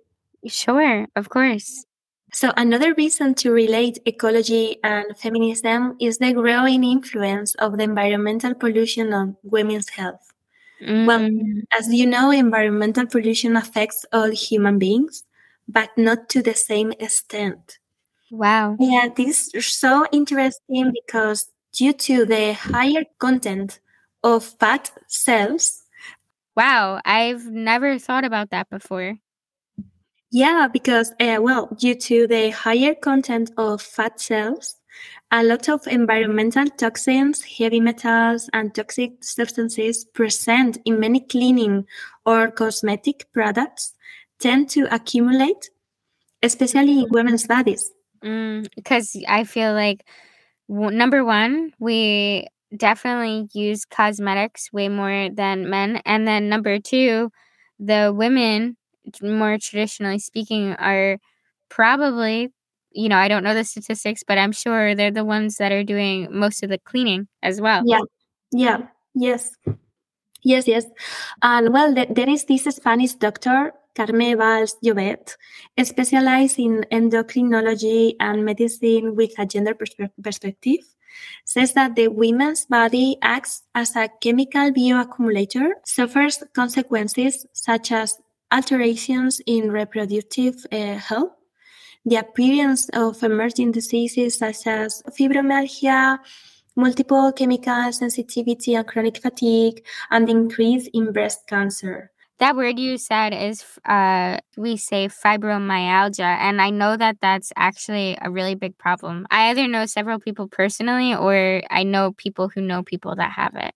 Sure, of course. So another reason to relate ecology and feminism is the growing influence of the environmental pollution on women's health. Well, Mm, as you know, environmental pollution affects all human beings, but not to the same extent. wow. Yeah, this is so interesting because due to the higher content of fat cells, Wow, I've never thought about that before. Yeah, because, uh, well, due to the higher content of fat cells, a lot of environmental toxins, heavy metals, and toxic substances present in many cleaning or cosmetic products tend to accumulate, especially in women's bodies. Because Mm, I feel like w- number one, we definitely use cosmetics way more than men, and then number two, the women, more traditionally speaking, are probably, you know, I don't know the statistics, but I'm sure they're the ones that are doing most of the cleaning as well. Yeah. Yeah. Yes. Yes, yes. And well, there is this Spanish doctor, Carme Valls Llobet, specialized in endocrinology and medicine with a gender perspe- perspective, says that the women's body acts as a chemical bioaccumulator, suffers consequences such as alterations in reproductive uh, health, the appearance of emerging diseases such as fibromyalgia, multiple chemical sensitivity and chronic fatigue, and increase in breast cancer. That word you said is, uh, we say fibromyalgia, and I know that that's actually a really big problem. I either know several people personally, or I know people who know people that have it.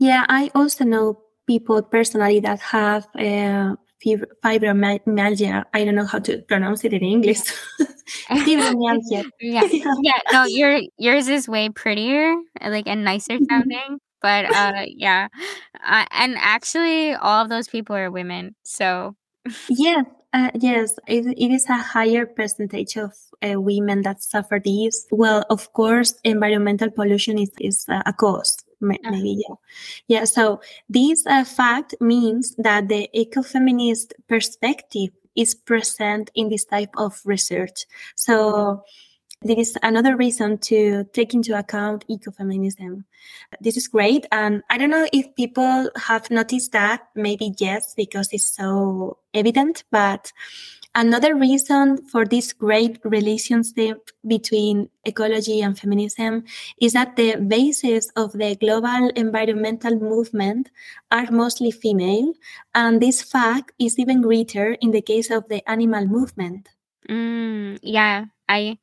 Yeah, I also know people personally that have uh, fibromyalgia. I don't know how to pronounce it in English. [LAUGHS] fibromyalgia. yeah. yeah. No, your yours is way prettier, like and nicer mm-hmm. sounding. But uh, yeah, uh, and actually, all of those people are women. So yes, uh, yes, it, it is a higher percentage of uh, women that suffer these. Well, of course, environmental pollution is, is uh, a cause. Maybe yeah yeah so this uh, fact means that the ecofeminist perspective is present in this type of research so there is another reason to take into account ecofeminism. This is great. And I don't know if people have noticed that. Maybe yes, because it's so evident, but Another reason for this great relationship between ecology and feminism is that the bases of the global environmental movement are mostly female, and this fact is even greater in the case of the animal movement. Mm, yeah, I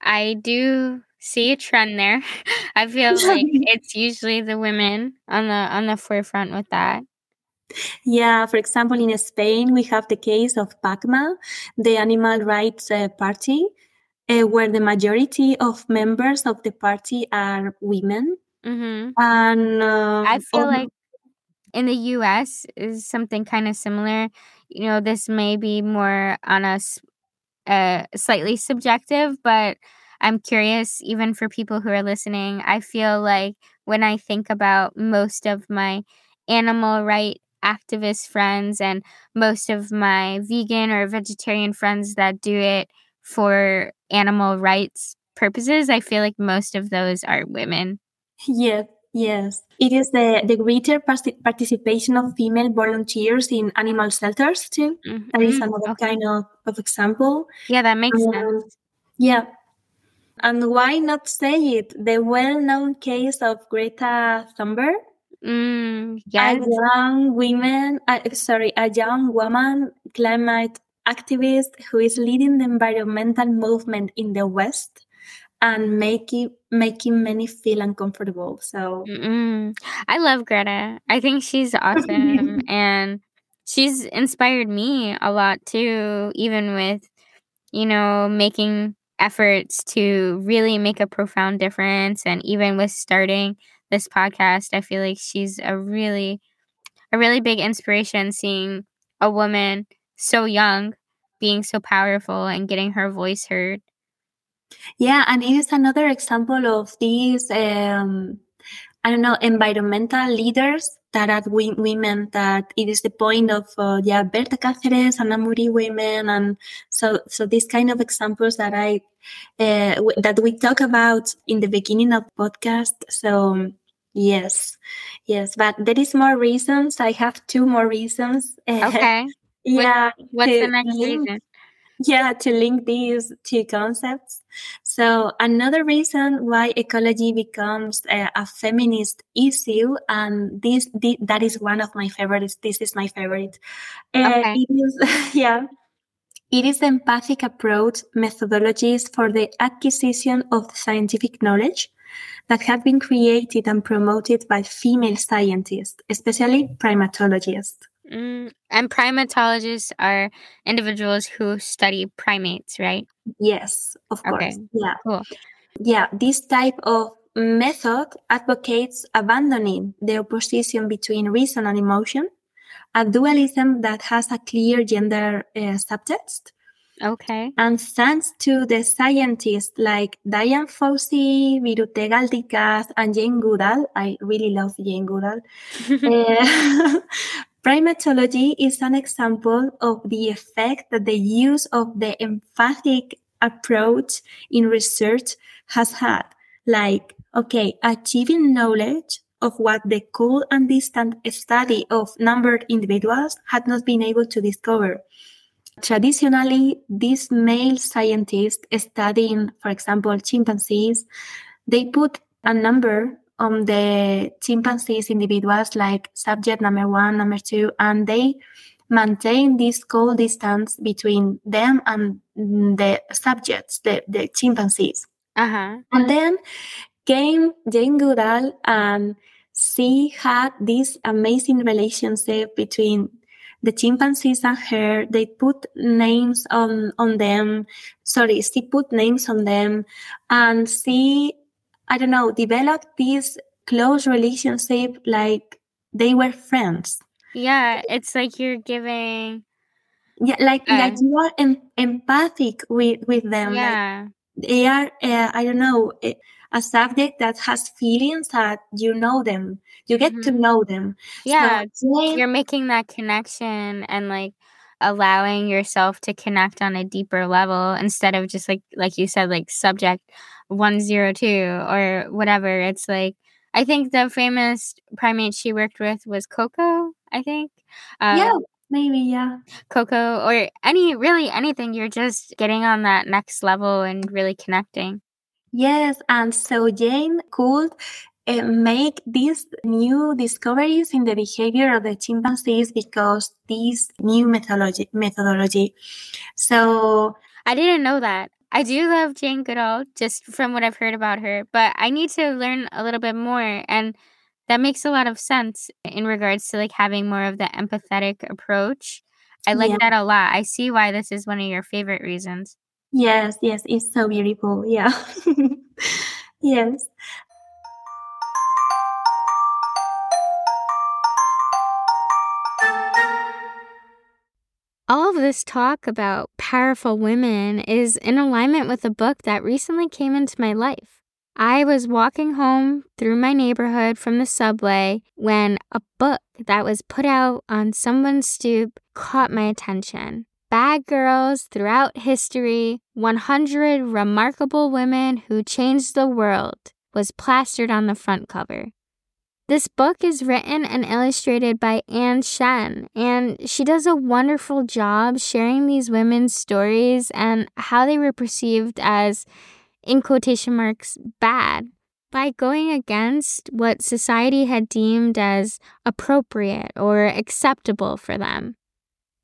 I do see a trend there. [LAUGHS] I feel [LAUGHS] like it's usually the women on the on the forefront with that. Yeah, for example, in Spain, we have the case of PACMA, the Animal Rights uh, Party, uh, where the majority of members of the party are women. Mm-hmm. And uh, I feel like in the US is something kind of similar. You know, this may be more on a uh, slightly subjective, but I'm curious, even for people who are listening, I feel like when I think about most of my animal right activist friends and most of my vegan or vegetarian friends that do it for animal rights purposes, I feel like most of those are women. Yes, yes. It is the, the greater participation of female volunteers in animal shelters too. Mm-hmm. That is another okay. kind of, of example. Yeah, that makes um, sense. Yeah. And why not say it? The well known case of Greta Thunberg Mm, yes. A young woman, uh, sorry, a young woman climate activist who is leading the environmental movement in the West and making making many feel uncomfortable. So Mm-mm. I love Greta. I think she's awesome [LAUGHS] and she's inspired me a lot too, even with you know making efforts to really make a profound difference and even with starting this podcast. I feel like she's a really a really big inspiration seeing a woman so young being so powerful and getting her voice heard. Yeah, and it is another example of these um I don't know environmental leaders that are women that it is the point of uh, yeah Berta Cáceres and Amuri women and so so these kind of examples that I uh, w- that we talk about in the beginning of podcast so Yes, yes, but there is more reasons. I have two more reasons. [LAUGHS] Okay. yeah. What, what's the next link, reason? Yeah, to link these two concepts. So another reason why ecology becomes a, a feminist issue, and this, this, that is one of my favorites. This is my favorite. Uh, okay. Is, [LAUGHS] yeah. It is the empathic approach methodologies for the acquisition of scientific knowledge that have been created and promoted by female scientists, especially primatologists. Mm, and primatologists are individuals who study primates, right? Yes, of course. Okay. Yeah. Cool. Yeah, this type of method advocates abandoning the opposition between reason and emotion, a dualism that has a clear gender uh, subtext, Okay. And thanks to the scientists like Dian Fossey, Biruté Galdikas, and Jane Goodall, I really love Jane Goodall. uh, [LAUGHS] [LAUGHS] primatology is an example of the effect that the use of the empathic approach in research has had. Like, okay, achieving knowledge of what the cold and distant study of numbered individuals had not been able to discover. Traditionally, these male scientists studying, for example, chimpanzees, they put a number on the chimpanzees individuals like subject number one, number two, and they maintain this cold distance between them and the subjects, the, the chimpanzees. Uh-huh. And then came Jane Goodall and she had this amazing relationship between the chimpanzees and her. They put names on, on them. Sorry, she put names on them and she, I don't know, developed this close relationship like they were friends. Yeah, it's like you're giving. Yeah, like Uh, like you are em- empathic with with them. Like yeah. They are, uh, I don't know, a, a subject that has feelings that you know them. You get to Mhm. know them. Yeah. So You're making that connection and like allowing yourself to connect on a deeper level instead of just like like you said like subject 102 or whatever it's like i think the famous primate she worked with was coco i think uh, yeah, maybe yeah. coco or any really anything you're just getting on that next level and really connecting Yes, and so Jane could uh, make these new discoveries in the behavior of the chimpanzees because this new methodology. Methodology. So I didn't know that. I do love Jane Goodall just from what I've heard about her, but I need to learn a little bit more and that makes a lot of sense in regards to like having more of the empathetic approach. I like Yeah. that a lot. I see why this is one of your favorite reasons. yes, yes, it's so beautiful. Yeah. [LAUGHS] yes. All of this talk about powerful women is in alignment with a book that recently came into my life. I was walking home through my neighborhood from the subway when a book that was put out on someone's stoop caught my attention. Bad Girls Throughout History 100 Remarkable Women Who Changed the World was plastered on the front cover. This book is written and illustrated by Ann Shen, and she does a wonderful job sharing these women's stories and how they were perceived as, in quotation marks, bad by going against what society had deemed as appropriate or acceptable for them.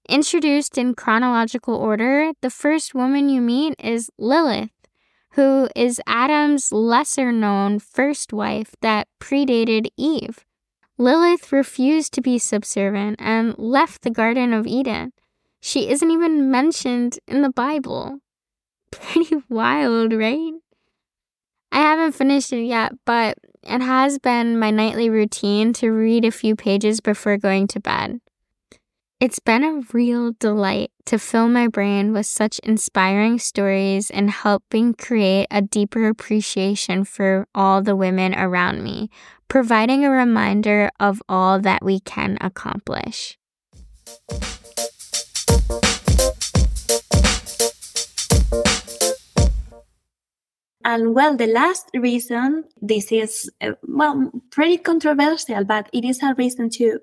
Introduced in chronological order, the first woman you meet is Lilith, who is Adam's lesser known first wife that predated Eve. Lilith refused to be subservient and left the Garden of Eden. She isn't even mentioned in the Bible. [LAUGHS] Pretty wild, right? I haven't finished it yet, but it has been my nightly routine to read a few pages before going to bed. It's been a real delight to fill my brain with such inspiring stories and helping create a deeper appreciation for all the women around me, providing a reminder of all that we can accomplish. And well, the last reason, this is, uh, well, pretty controversial, but it is a reason too.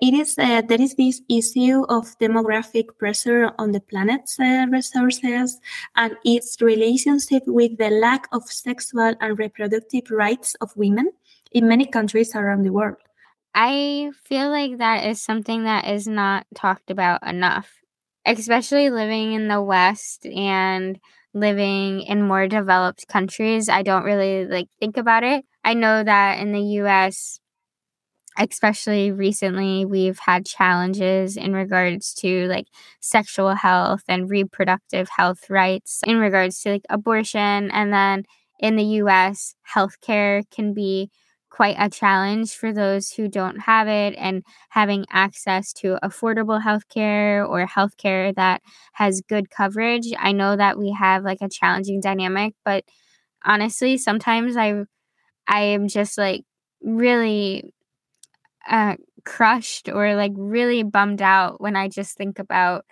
It is, uh, there is this issue of demographic pressure on the planet's uh, resources and its relationship with the lack of sexual and reproductive rights of women in many countries around the world. I feel like that is something that is not talked about enough, especially living in the West and living in more developed countries. I don't really like think about it. I know that in the US, especially recently, we've had challenges in regards to like sexual health and reproductive health rights in regards to like abortion. And then in the US, healthcare can be quite a challenge for those who don't have it and having access to affordable healthcare or healthcare that has good coverage. I know that we have like a challenging dynamic, but honestly, sometimes I I am just like really uh crushed or like really bummed out when I just think about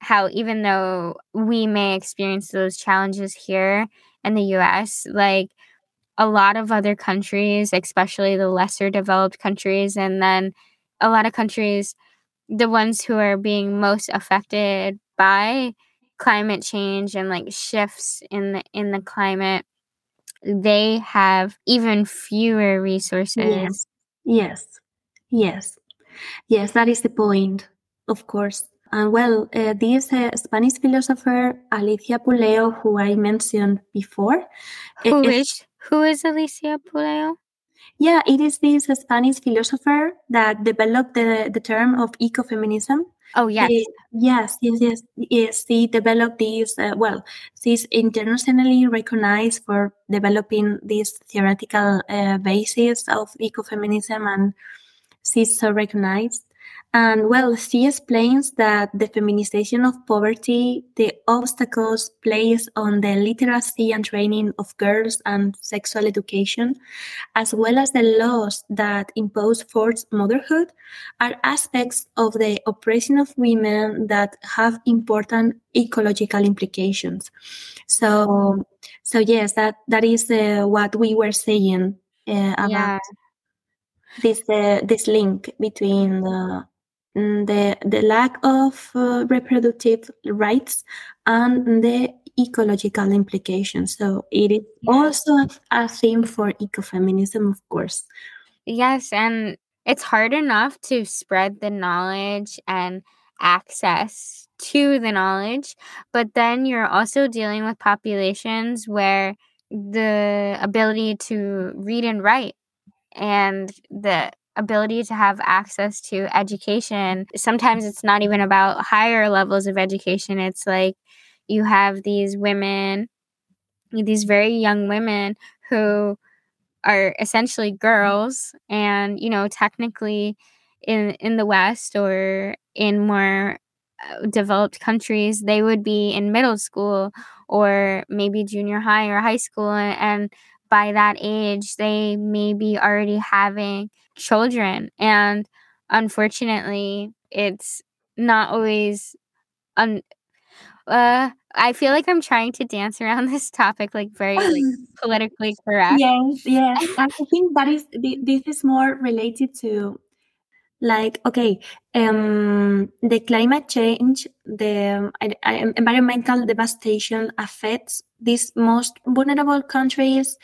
how even though we may experience those challenges here in the US, like a lot of other countries, especially the lesser developed countries, and then a lot of countries, the ones who are being most affected by climate change and like shifts in the in the climate, they have even fewer resources. Yes. Yes. Yes. Yes, that is the point, of course. And well, uh, this uh, Spanish philosopher Alicia Puleo, who I mentioned before, Who is who is Alicia Puleo? Yeah, it is this Spanish philosopher that developed the, the term of ecofeminism. Oh yes, Eh, yes, yes, yes, yes. She developed this. Uh, well, she's internationally recognized for developing this theoretical uh, basis of ecofeminism, and she's so recognized. And well, she explains that the feminization of poverty, the obstacles placed on the literacy and training of girls and sexual education, as well as the laws that impose forced motherhood, are aspects of the oppression of women that have important ecological implications. So, so yes, that that is uh, what we were saying uh, about yeah, this uh, this link between the the the lack of uh, reproductive rights and the ecological implications. So it is also a theme for ecofeminism, of course. yes, and it's hard enough to spread the knowledge and access to the knowledge, but then you're also dealing with populations where the ability to read and write and the ability to have access to education. Sometimes it's not even about higher levels of education. It's like you have these women these very young women who are essentially girls and you know technically in in the west or in more uh, developed countries they would be in middle school or maybe junior high or high school. And, and by that age they may be already having children and unfortunately it's not always un- uh i feel like i'm trying to dance around [LAUGHS] this topic like very like [LAUGHS] politically correct Yes, yes. [LAUGHS] I think that is thi- this is more related to like okay, um, the climate change, the um, environmental devastation affects these most vulnerable countries,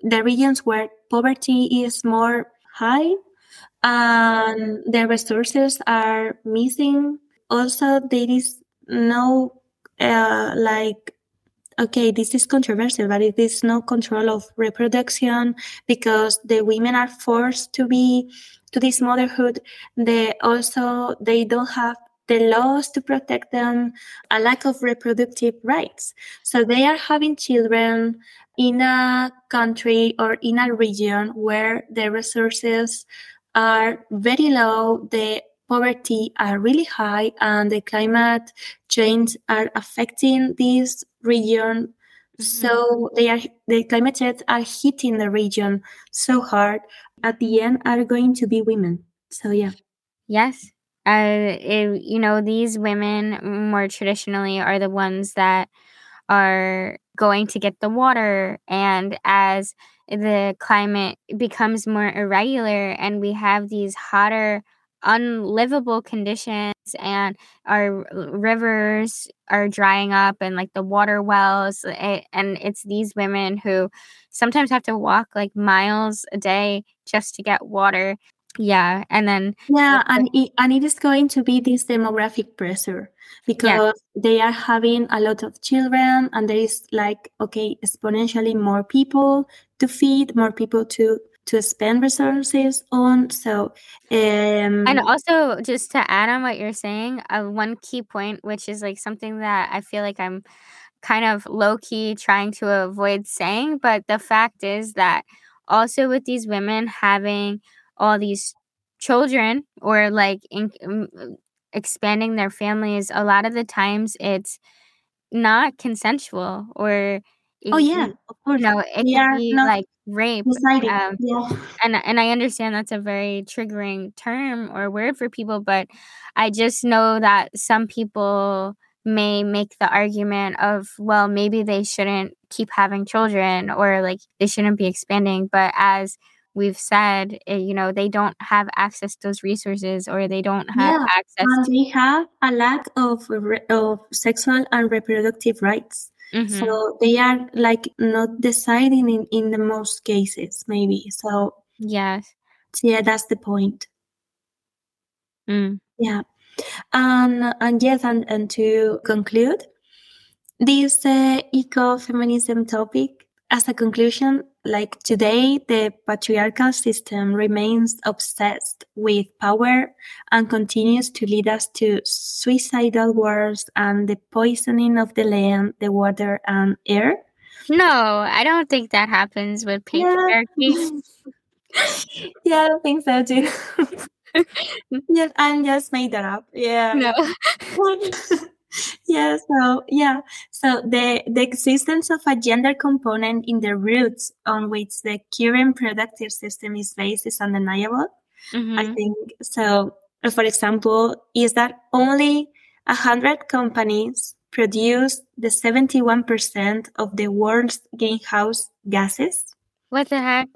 the regions where poverty is more high and the resources are missing. Also, there is no uh, like okay, this is controversial, but it is no control of reproduction because the women are forced to be to this motherhood. They also they don't have the laws to protect them, a lack of reproductive rights. So they are having children in a country or in a region where the resources are very low, the poverty are really high, and the climate change are affecting this region. Mm-hmm. So they are the climate change are hitting the region so hard. At the end, are going to be women. So yeah, Yes. Uh, it, you know, these women more traditionally are the ones that are going to get the water. And as the climate becomes more irregular and we have these hotter, unlivable conditions, and our rivers are drying up and like the water wells, it, and it's these women who sometimes have to walk like miles a day just to get water. Yeah. And then yeah, and it, and it is going to be this demographic pressure because they are having a lot of children, and there is like okay, exponentially more people to feed, more people to to spend resources on. So um, And also, just to add on what you're saying, uh, one key point, which is like something that I feel like I'm kind of low key trying to avoid saying, but the fact is that also with these women having all these children or like in, um, expanding their families, a lot of the times it's not consensual or Oh yeah, of course. know, it We are be like rape. Um, Yeah. and and I understand that's a very triggering term or word for people, but I just know that some people may make the argument of, well, maybe they shouldn't keep having children or like they shouldn't be expanding. But as we've said, eh, you know, they don't have access to those resources or they don't have Yeah, access and to. they have a lack of re- of sexual and reproductive rights. Mhm. So they are like not deciding in, in the most cases, maybe. So Yes. yeah, that's the point. Mm. Yeah. And and yes, and, and to conclude this uh, ecofeminism topic, as a conclusion, like today, the patriarchal system remains obsessed with power and continues to lead us to suicidal wars and the poisoning of the land, the water, and air. No, I don't think that happens with Yeah. patriarchy. [LAUGHS] yeah, I don't think so too. [LAUGHS] [LAUGHS] yeah, I just made that up. Yeah. No. Yeah, so yeah. So the the existence of a gender component in the roots on which the current productive system is based is undeniable. I Mhm. think so. uh, For example, is that only a hundred companies produce the seventy-one percent of the world's greenhouse gases? What the heck?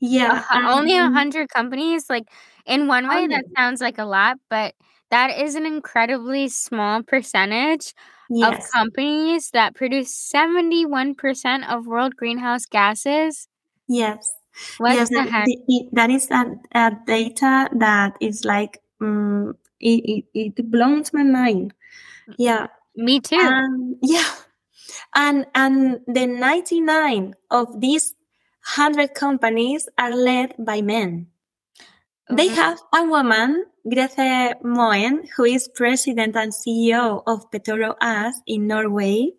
Yeah, hu- only a hundred companies? Like in one way, that sounds like a lot, but that is an incredibly small percentage of companies that produce seventy-one percent of world greenhouse gases. yes. What Yes, that, heck? that is a, a data that is like um, it, it, it blows my mind. Yeah, Me too. and [LAUGHS] yeah, and and the ninety nine of these hundred companies are led by men. They have a woman, Grethe Moen, who is president and CEO of Petoro AS in Norway.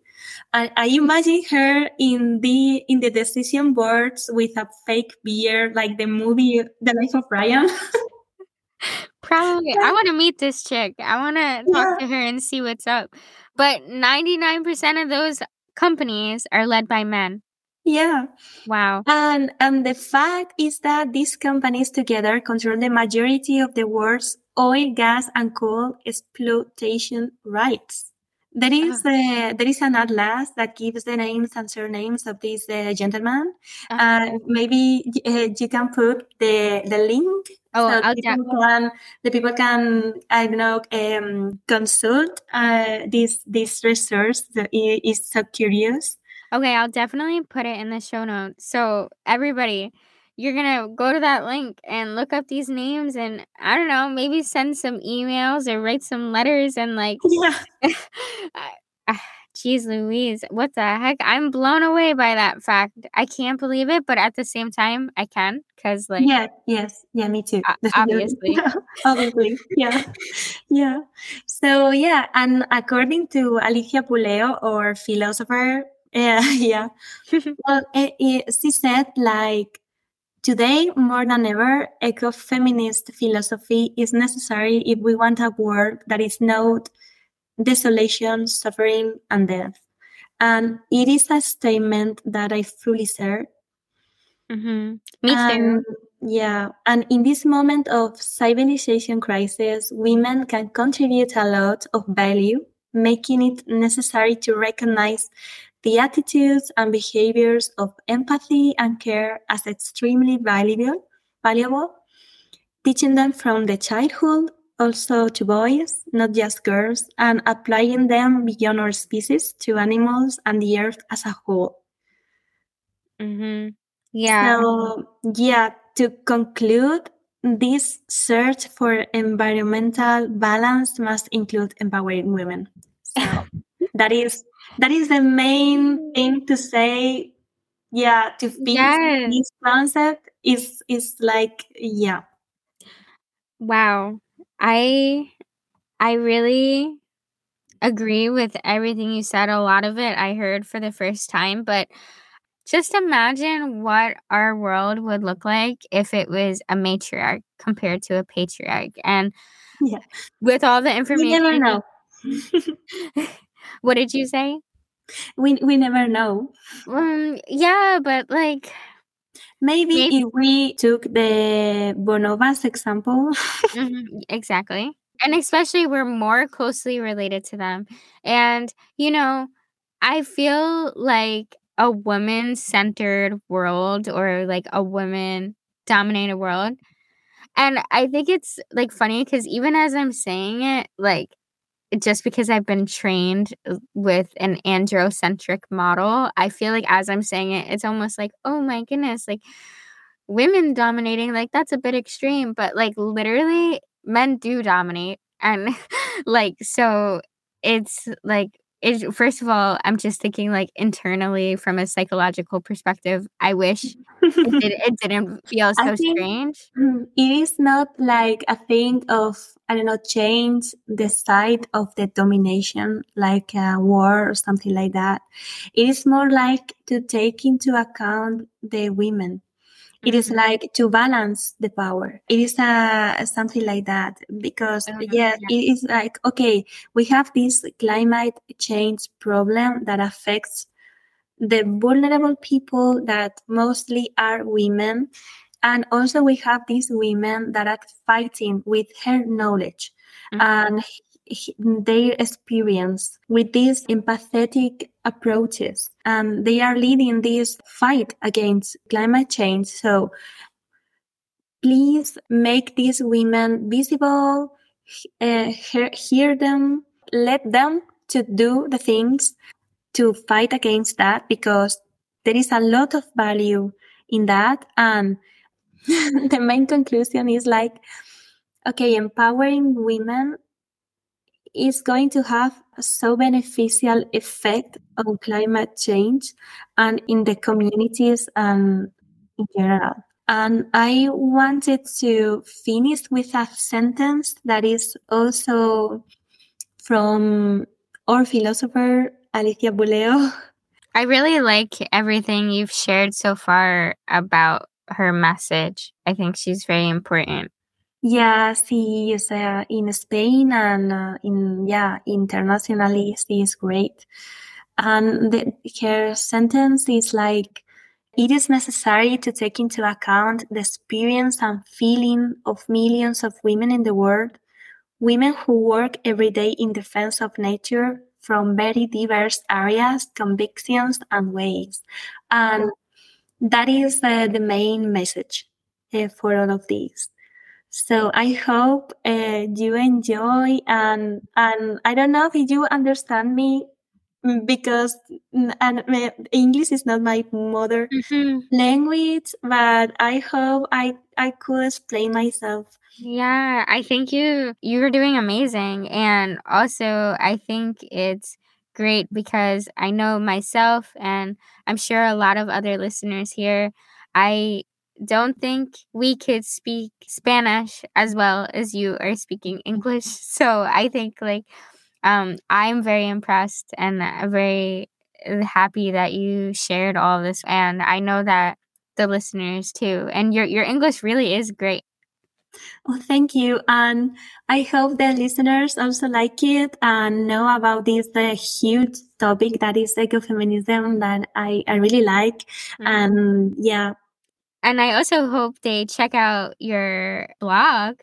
And I imagine her in the in the decision boards with a fake beard, like the movie The Life of Brian. [LAUGHS] Probably. I [LAUGHS] want to meet this chick. I want to talk Yeah. to her and see what's up. But 99% of those companies are led by men. Yeah. Wow. And and the fact is that these companies together control the majority of the world's oil, gas, and coal exploitation rights. There is uh, there is an atlas that gives the names and surnames of these uh, gentlemen. Uh, Uh, maybe uh, you can put the the link oh, so I'll people can the people can I don't know um, consult uh, this this resource. that is so curious. Okay, I'll definitely put it in the show notes. So, everybody, you're going to go to that link and look up these names and I don't know, maybe send some emails or write some letters and like [LAUGHS] Yeah. [LAUGHS] Ah, Jeez Louise, what the heck? I'm blown away by that fact. I can't believe it, but at the same time, I can because, like, Yeah, yes, yeah, me too. obviously. [LAUGHS] Obviously, yeah, yeah. So yeah, and according to Alicia Puleo, or philosopher, [LAUGHS] uh, yeah, well, [LAUGHS] eh, eh, she said like today more than ever, ecofeminist philosophy is necessary if we want a world that is not desolation, suffering, and death. And it is a statement that I fully share. hmm Me too. And yeah, and in this moment of civilization crisis, women can contribute a lot of value, making it necessary to recognize the attitudes and behaviors of empathy and care as extremely valuable, valuable, teaching them from the childhood also to boys, not just girls, and applying them beyond our species to animals and the earth as a whole. hmm Yeah. So, yeah, to conclude, this search for environmental balance must include empowering women. So [LAUGHS] that is that is the main thing to say. Yeah, to fix Yes. this concept is is like yeah, Wow. I I really agree with everything you said. A lot of it I heard for the first time, but just imagine what our world would look like if it was a matriarch compared to a patriarch. And Yeah. with all the information, never know. [LAUGHS] [LAUGHS] what did you say? We we never know. Um, yeah, but like Maybe, Maybe- if we took the bonobos example, [LAUGHS] Mhm, exactly. And especially we're more closely related to them. And, you know, I feel like a woman centered world or like a woman dominated world. And I think it's like funny because even as I'm saying it, like just because I've been trained uh, with an androcentric model, I feel like as I'm saying it, it's almost like, oh my goodness, like women dominating, like that's a bit extreme, but like literally men do dominate. And [LAUGHS] like, so it's like, it, first of all, I'm just thinking like internally from a psychological perspective, I wish it, [LAUGHS] did, it didn't feel so strange. Mm, it is not like a thing of I don't know change the side of the domination like a war or something like that. It is more like to take into account the women. It is Mhm. like to balance the power. It is uh, something like that because yeah, yeah. it is like okay, we have this climate change problem that affects the vulnerable people that mostly are women and also we have these women that are fighting with her knowledge Mhm. and their experience with these empathetic approaches. And they are leading this fight against climate change. So please make these women visible uh, hear, hear them let them to do the things to fight against that because there is a lot of value in that. And [LAUGHS] the main conclusion is like okay empowering women is going to have a so beneficial effect on climate change and in the communities and in general and i wanted to finish with a sentence that is also from our philosopher Alicia Puleo [LAUGHS] I really like everything you've shared so far about her message. I think she's very important. Yeah, she is uh, in Spain and uh, in yeah internationally she is great. And the, her sentence is like, it is necessary to take into account the experience and feeling of millions of women in the world, women who work every day in defense of nature from very diverse areas, convictions, and ways. And that is uh, the main message uh, for all of these. So I hope uh, you enjoy and and I don't know if you understand me mm, because mm, and English is not my mother language, but I hope I I could explain myself. Yeah, I think you you're doing amazing and also I think it's great because I know myself and I'm sure a lot of other listeners here I don't think we could speak Spanish as well as you are speaking English. [LAUGHS] So I think like um I'm very impressed and uh, very happy that you shared all this and I know that the listeners too and your your English really is great. Oh, thank you, and I hope the listeners also like it and know about this uh, huge topic that is ecofeminism that I I really like. And yeah, And I also hope they check out your blog.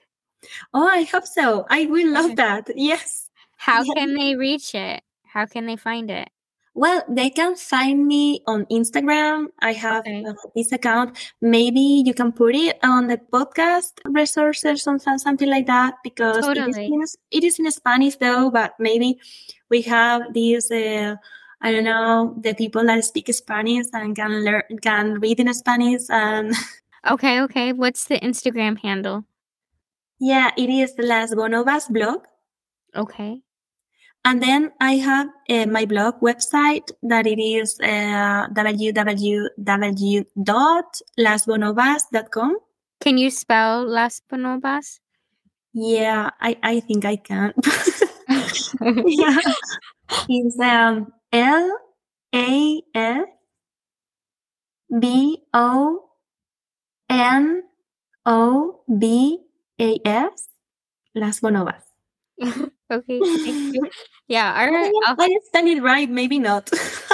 oh, I hope so. I will love that. Yes. How Yeah. can they reach it? How can they find it? Well, they can find me on Instagram. I have Okay. uh, this account. Maybe you can put it on the podcast resources or something like that because it is, Totally. in, it is in Spanish though, but maybe we have these, uh, I don't know, the people that speak Spanish and can learn, can read in Spanish. And [LAUGHS] Okay, okay. What's the Instagram handle? yeah, it is Las Bonobas blog. Okay. And then I have uh, my blog website that it is uh, www.lasbonobas.com. Can you spell Las Bonobas? Yeah, I, I think I can. [LAUGHS] [LAUGHS] yeah. It's um, L A S B O N O B A S. Las Bonobas. [LAUGHS] okay, thank you. Yeah, [LAUGHS] our, I, I spelled it right, maybe not.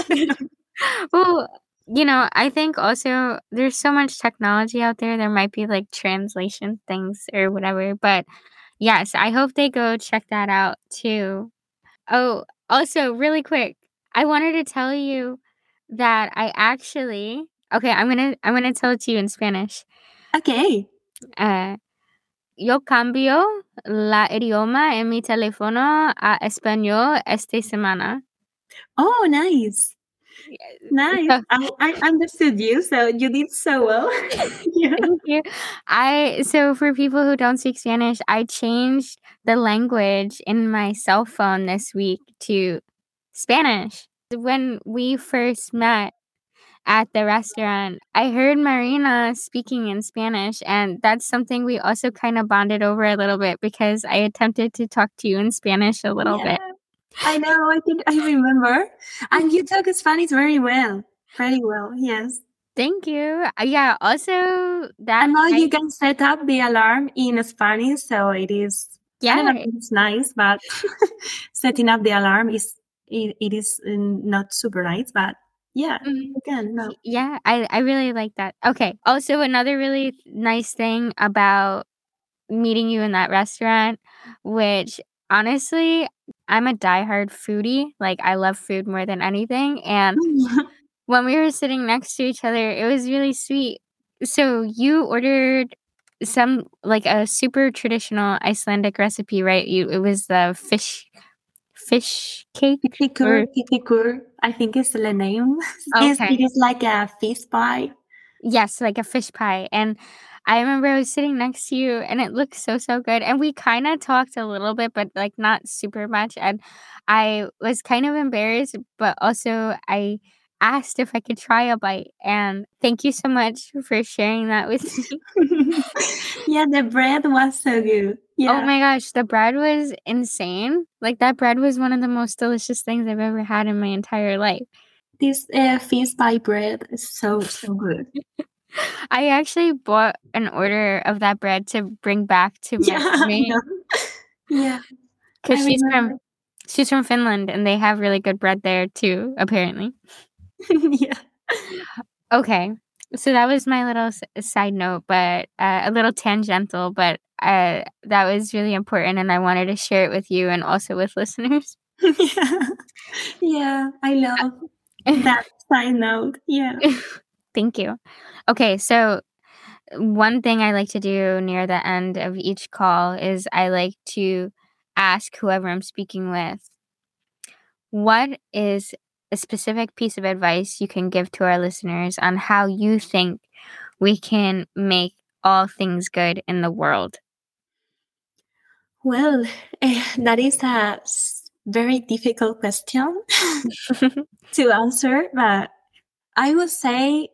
[LAUGHS] well, you know, I think also there's so much technology out there. There might be like translation things or whatever. But yes, I hope they go check that out too. Oh, also, really quick, I wanted to tell you that I actually okay. I'm gonna I'm gonna tell it to you in Spanish. Okay. Uh, yo cambio la idioma en mi teléfono a español esta semana. Oh, nice. Nice. [LAUGHS] I, I understood you, so you did so well. [LAUGHS] yeah. Thank you. I so for people who don't speak Spanish, I changed the language in my cell phone this week to Spanish. When we first met at the restaurant, I heard Marina speaking in Spanish, and that's something we also kind of bonded over a little bit because I attempted to talk to you in Spanish a little bit. I know. I think I remember. And you talk Spanish very well. Very well. Yes. Thank you. Uh, Yeah, also that And now you can set up the alarm in Spanish, so it is. I yeah, it's nice, but [LAUGHS] setting up the alarm is it, it is mm, not super nice, but yeah, you can. No. Yeah, I I really like that. Okay. Also, another really nice thing about meeting you in that restaurant, which honestly, I'm a diehard foodie. Like I love food more than anything, and [LAUGHS] [LAUGHS] when we were sitting next to each other, it was really sweet. So you ordered some like a super traditional Icelandic recipe, right? You it was the fish fish cake. Kitikur, kitikur, I think is the name. [LAUGHS] It's- Okay. It is like a fish pie. Yes, like a fish pie. And I remember I was sitting next to you and it looked so, so good. And we kind of talked a little bit, but like not super much. And I was kind of embarrassed, but also I asked if I could try a bite. And thank you so much for sharing that with me. [LAUGHS] yeah, the bread was so good. Yeah. Oh my gosh, the bread was insane. Like that bread was one of the most delicious things I've ever had in my entire life. this uh, fish pie bread is so so good. [LAUGHS] I actually bought an order of that bread to bring back to my Yeah, [LAUGHS] yeah. because I she's from she's from Finland and they have really good bread there too. Apparently. [LAUGHS] yeah. Okay, so that was my little s- side note, but uh, a little tangential, but uh, that was really important, and I wanted to share it with you and also with [LAUGHS] listeners. yeah. Yeah. I love that side note. Yeah. Thank you. Okay, so one thing I like to do near the end of each call is I like to ask whoever I'm speaking with, what is a specific piece of advice you can give to our listeners on how you think we can make all things good in the world? Well, eh, that is a very difficult question [LAUGHS] [LAUGHS] to answer, but I would say,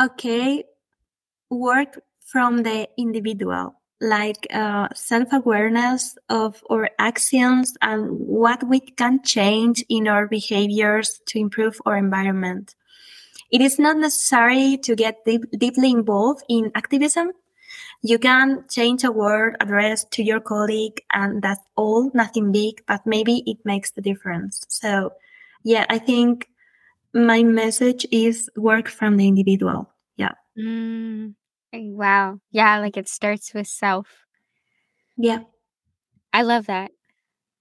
okay, work from the individual, like uh, self awareness of our actions and what we can change in our behaviors to improve our environment. It is not necessary to get deep, deeply involved in activism. You can change a word addressed to your colleague, and that's all, nothing big, but maybe it makes the difference. So, yeah, I think my message is work from the individual. Yeah. Mm, wow. Yeah, like it starts with self. Yeah. I love that.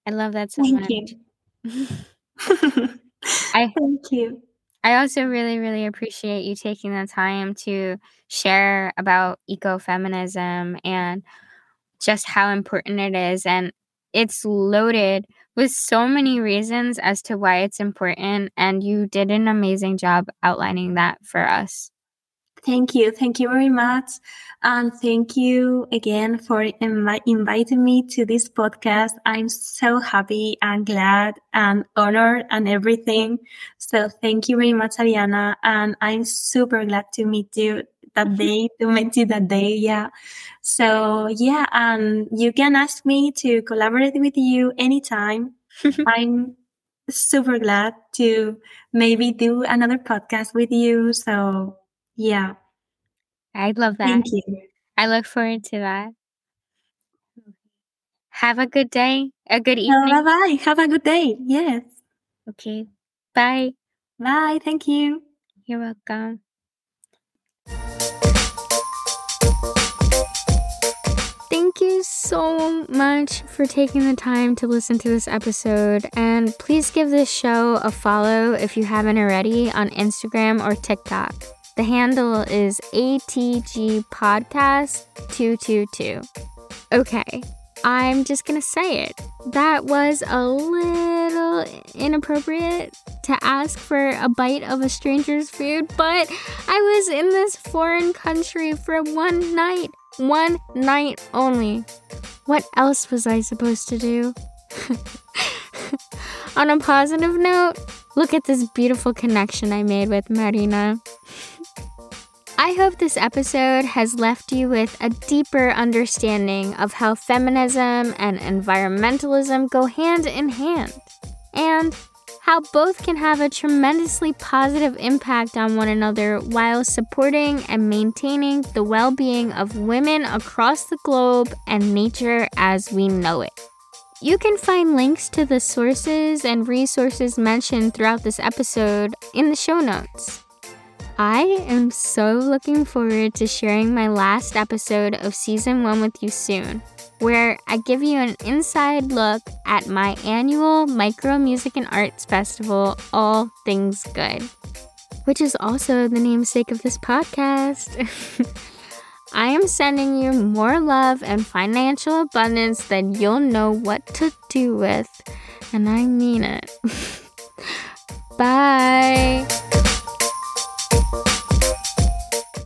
I love that so Thank much. you. [LAUGHS] I- Thank you. I also really, really appreciate you taking the time to share about ecofeminism and just how important it is. And it's loaded with so many reasons as to why it's important. And you did an amazing job outlining that for us. Thank you. Thank you very much. And thank you again for invi- inviting me to this podcast. I'm so happy and glad and honored and everything. So thank you very much, Ariana. And I'm super glad to meet you that day, to meet you that day. Yeah. So yeah, and you can ask me to collaborate with you anytime. [LAUGHS] I'm super glad to maybe do another podcast with you. So Yeah. I'd love that. Thank you. I look forward to that. Have a good day, a good Oh, evening. bye bye. Have a good day. Yes. Okay. Bye. Bye. Thank you. You're welcome. So much for taking the time to listen to this episode. And please give this show a follow if you haven't already on Instagram or TikTok. The handle is ATG Podcast 222. Okay, I'm just gonna say it. That was a little inappropriate to ask for a bite of a stranger's food, but I was in this foreign country for one night. One night only. What else was I supposed to do? [LAUGHS] On a positive note, look at this beautiful connection I made with Marina. [LAUGHS] I hope this episode has left you with a deeper understanding of how feminism and environmentalism go hand in hand, and how both can have a tremendously positive impact on one another while supporting and maintaining the well being of women across the globe and nature as we know it. You can find links to the sources and resources mentioned throughout this episode in the show notes. I am so looking forward to sharing my last episode of season one with you soon, where I give you an inside look at my annual Micro Music and Arts Festival, All Things Good, which is also the namesake of this podcast. [LAUGHS] I am sending you more love and financial abundance than you'll know what to do with, and I mean it. [LAUGHS] Bye.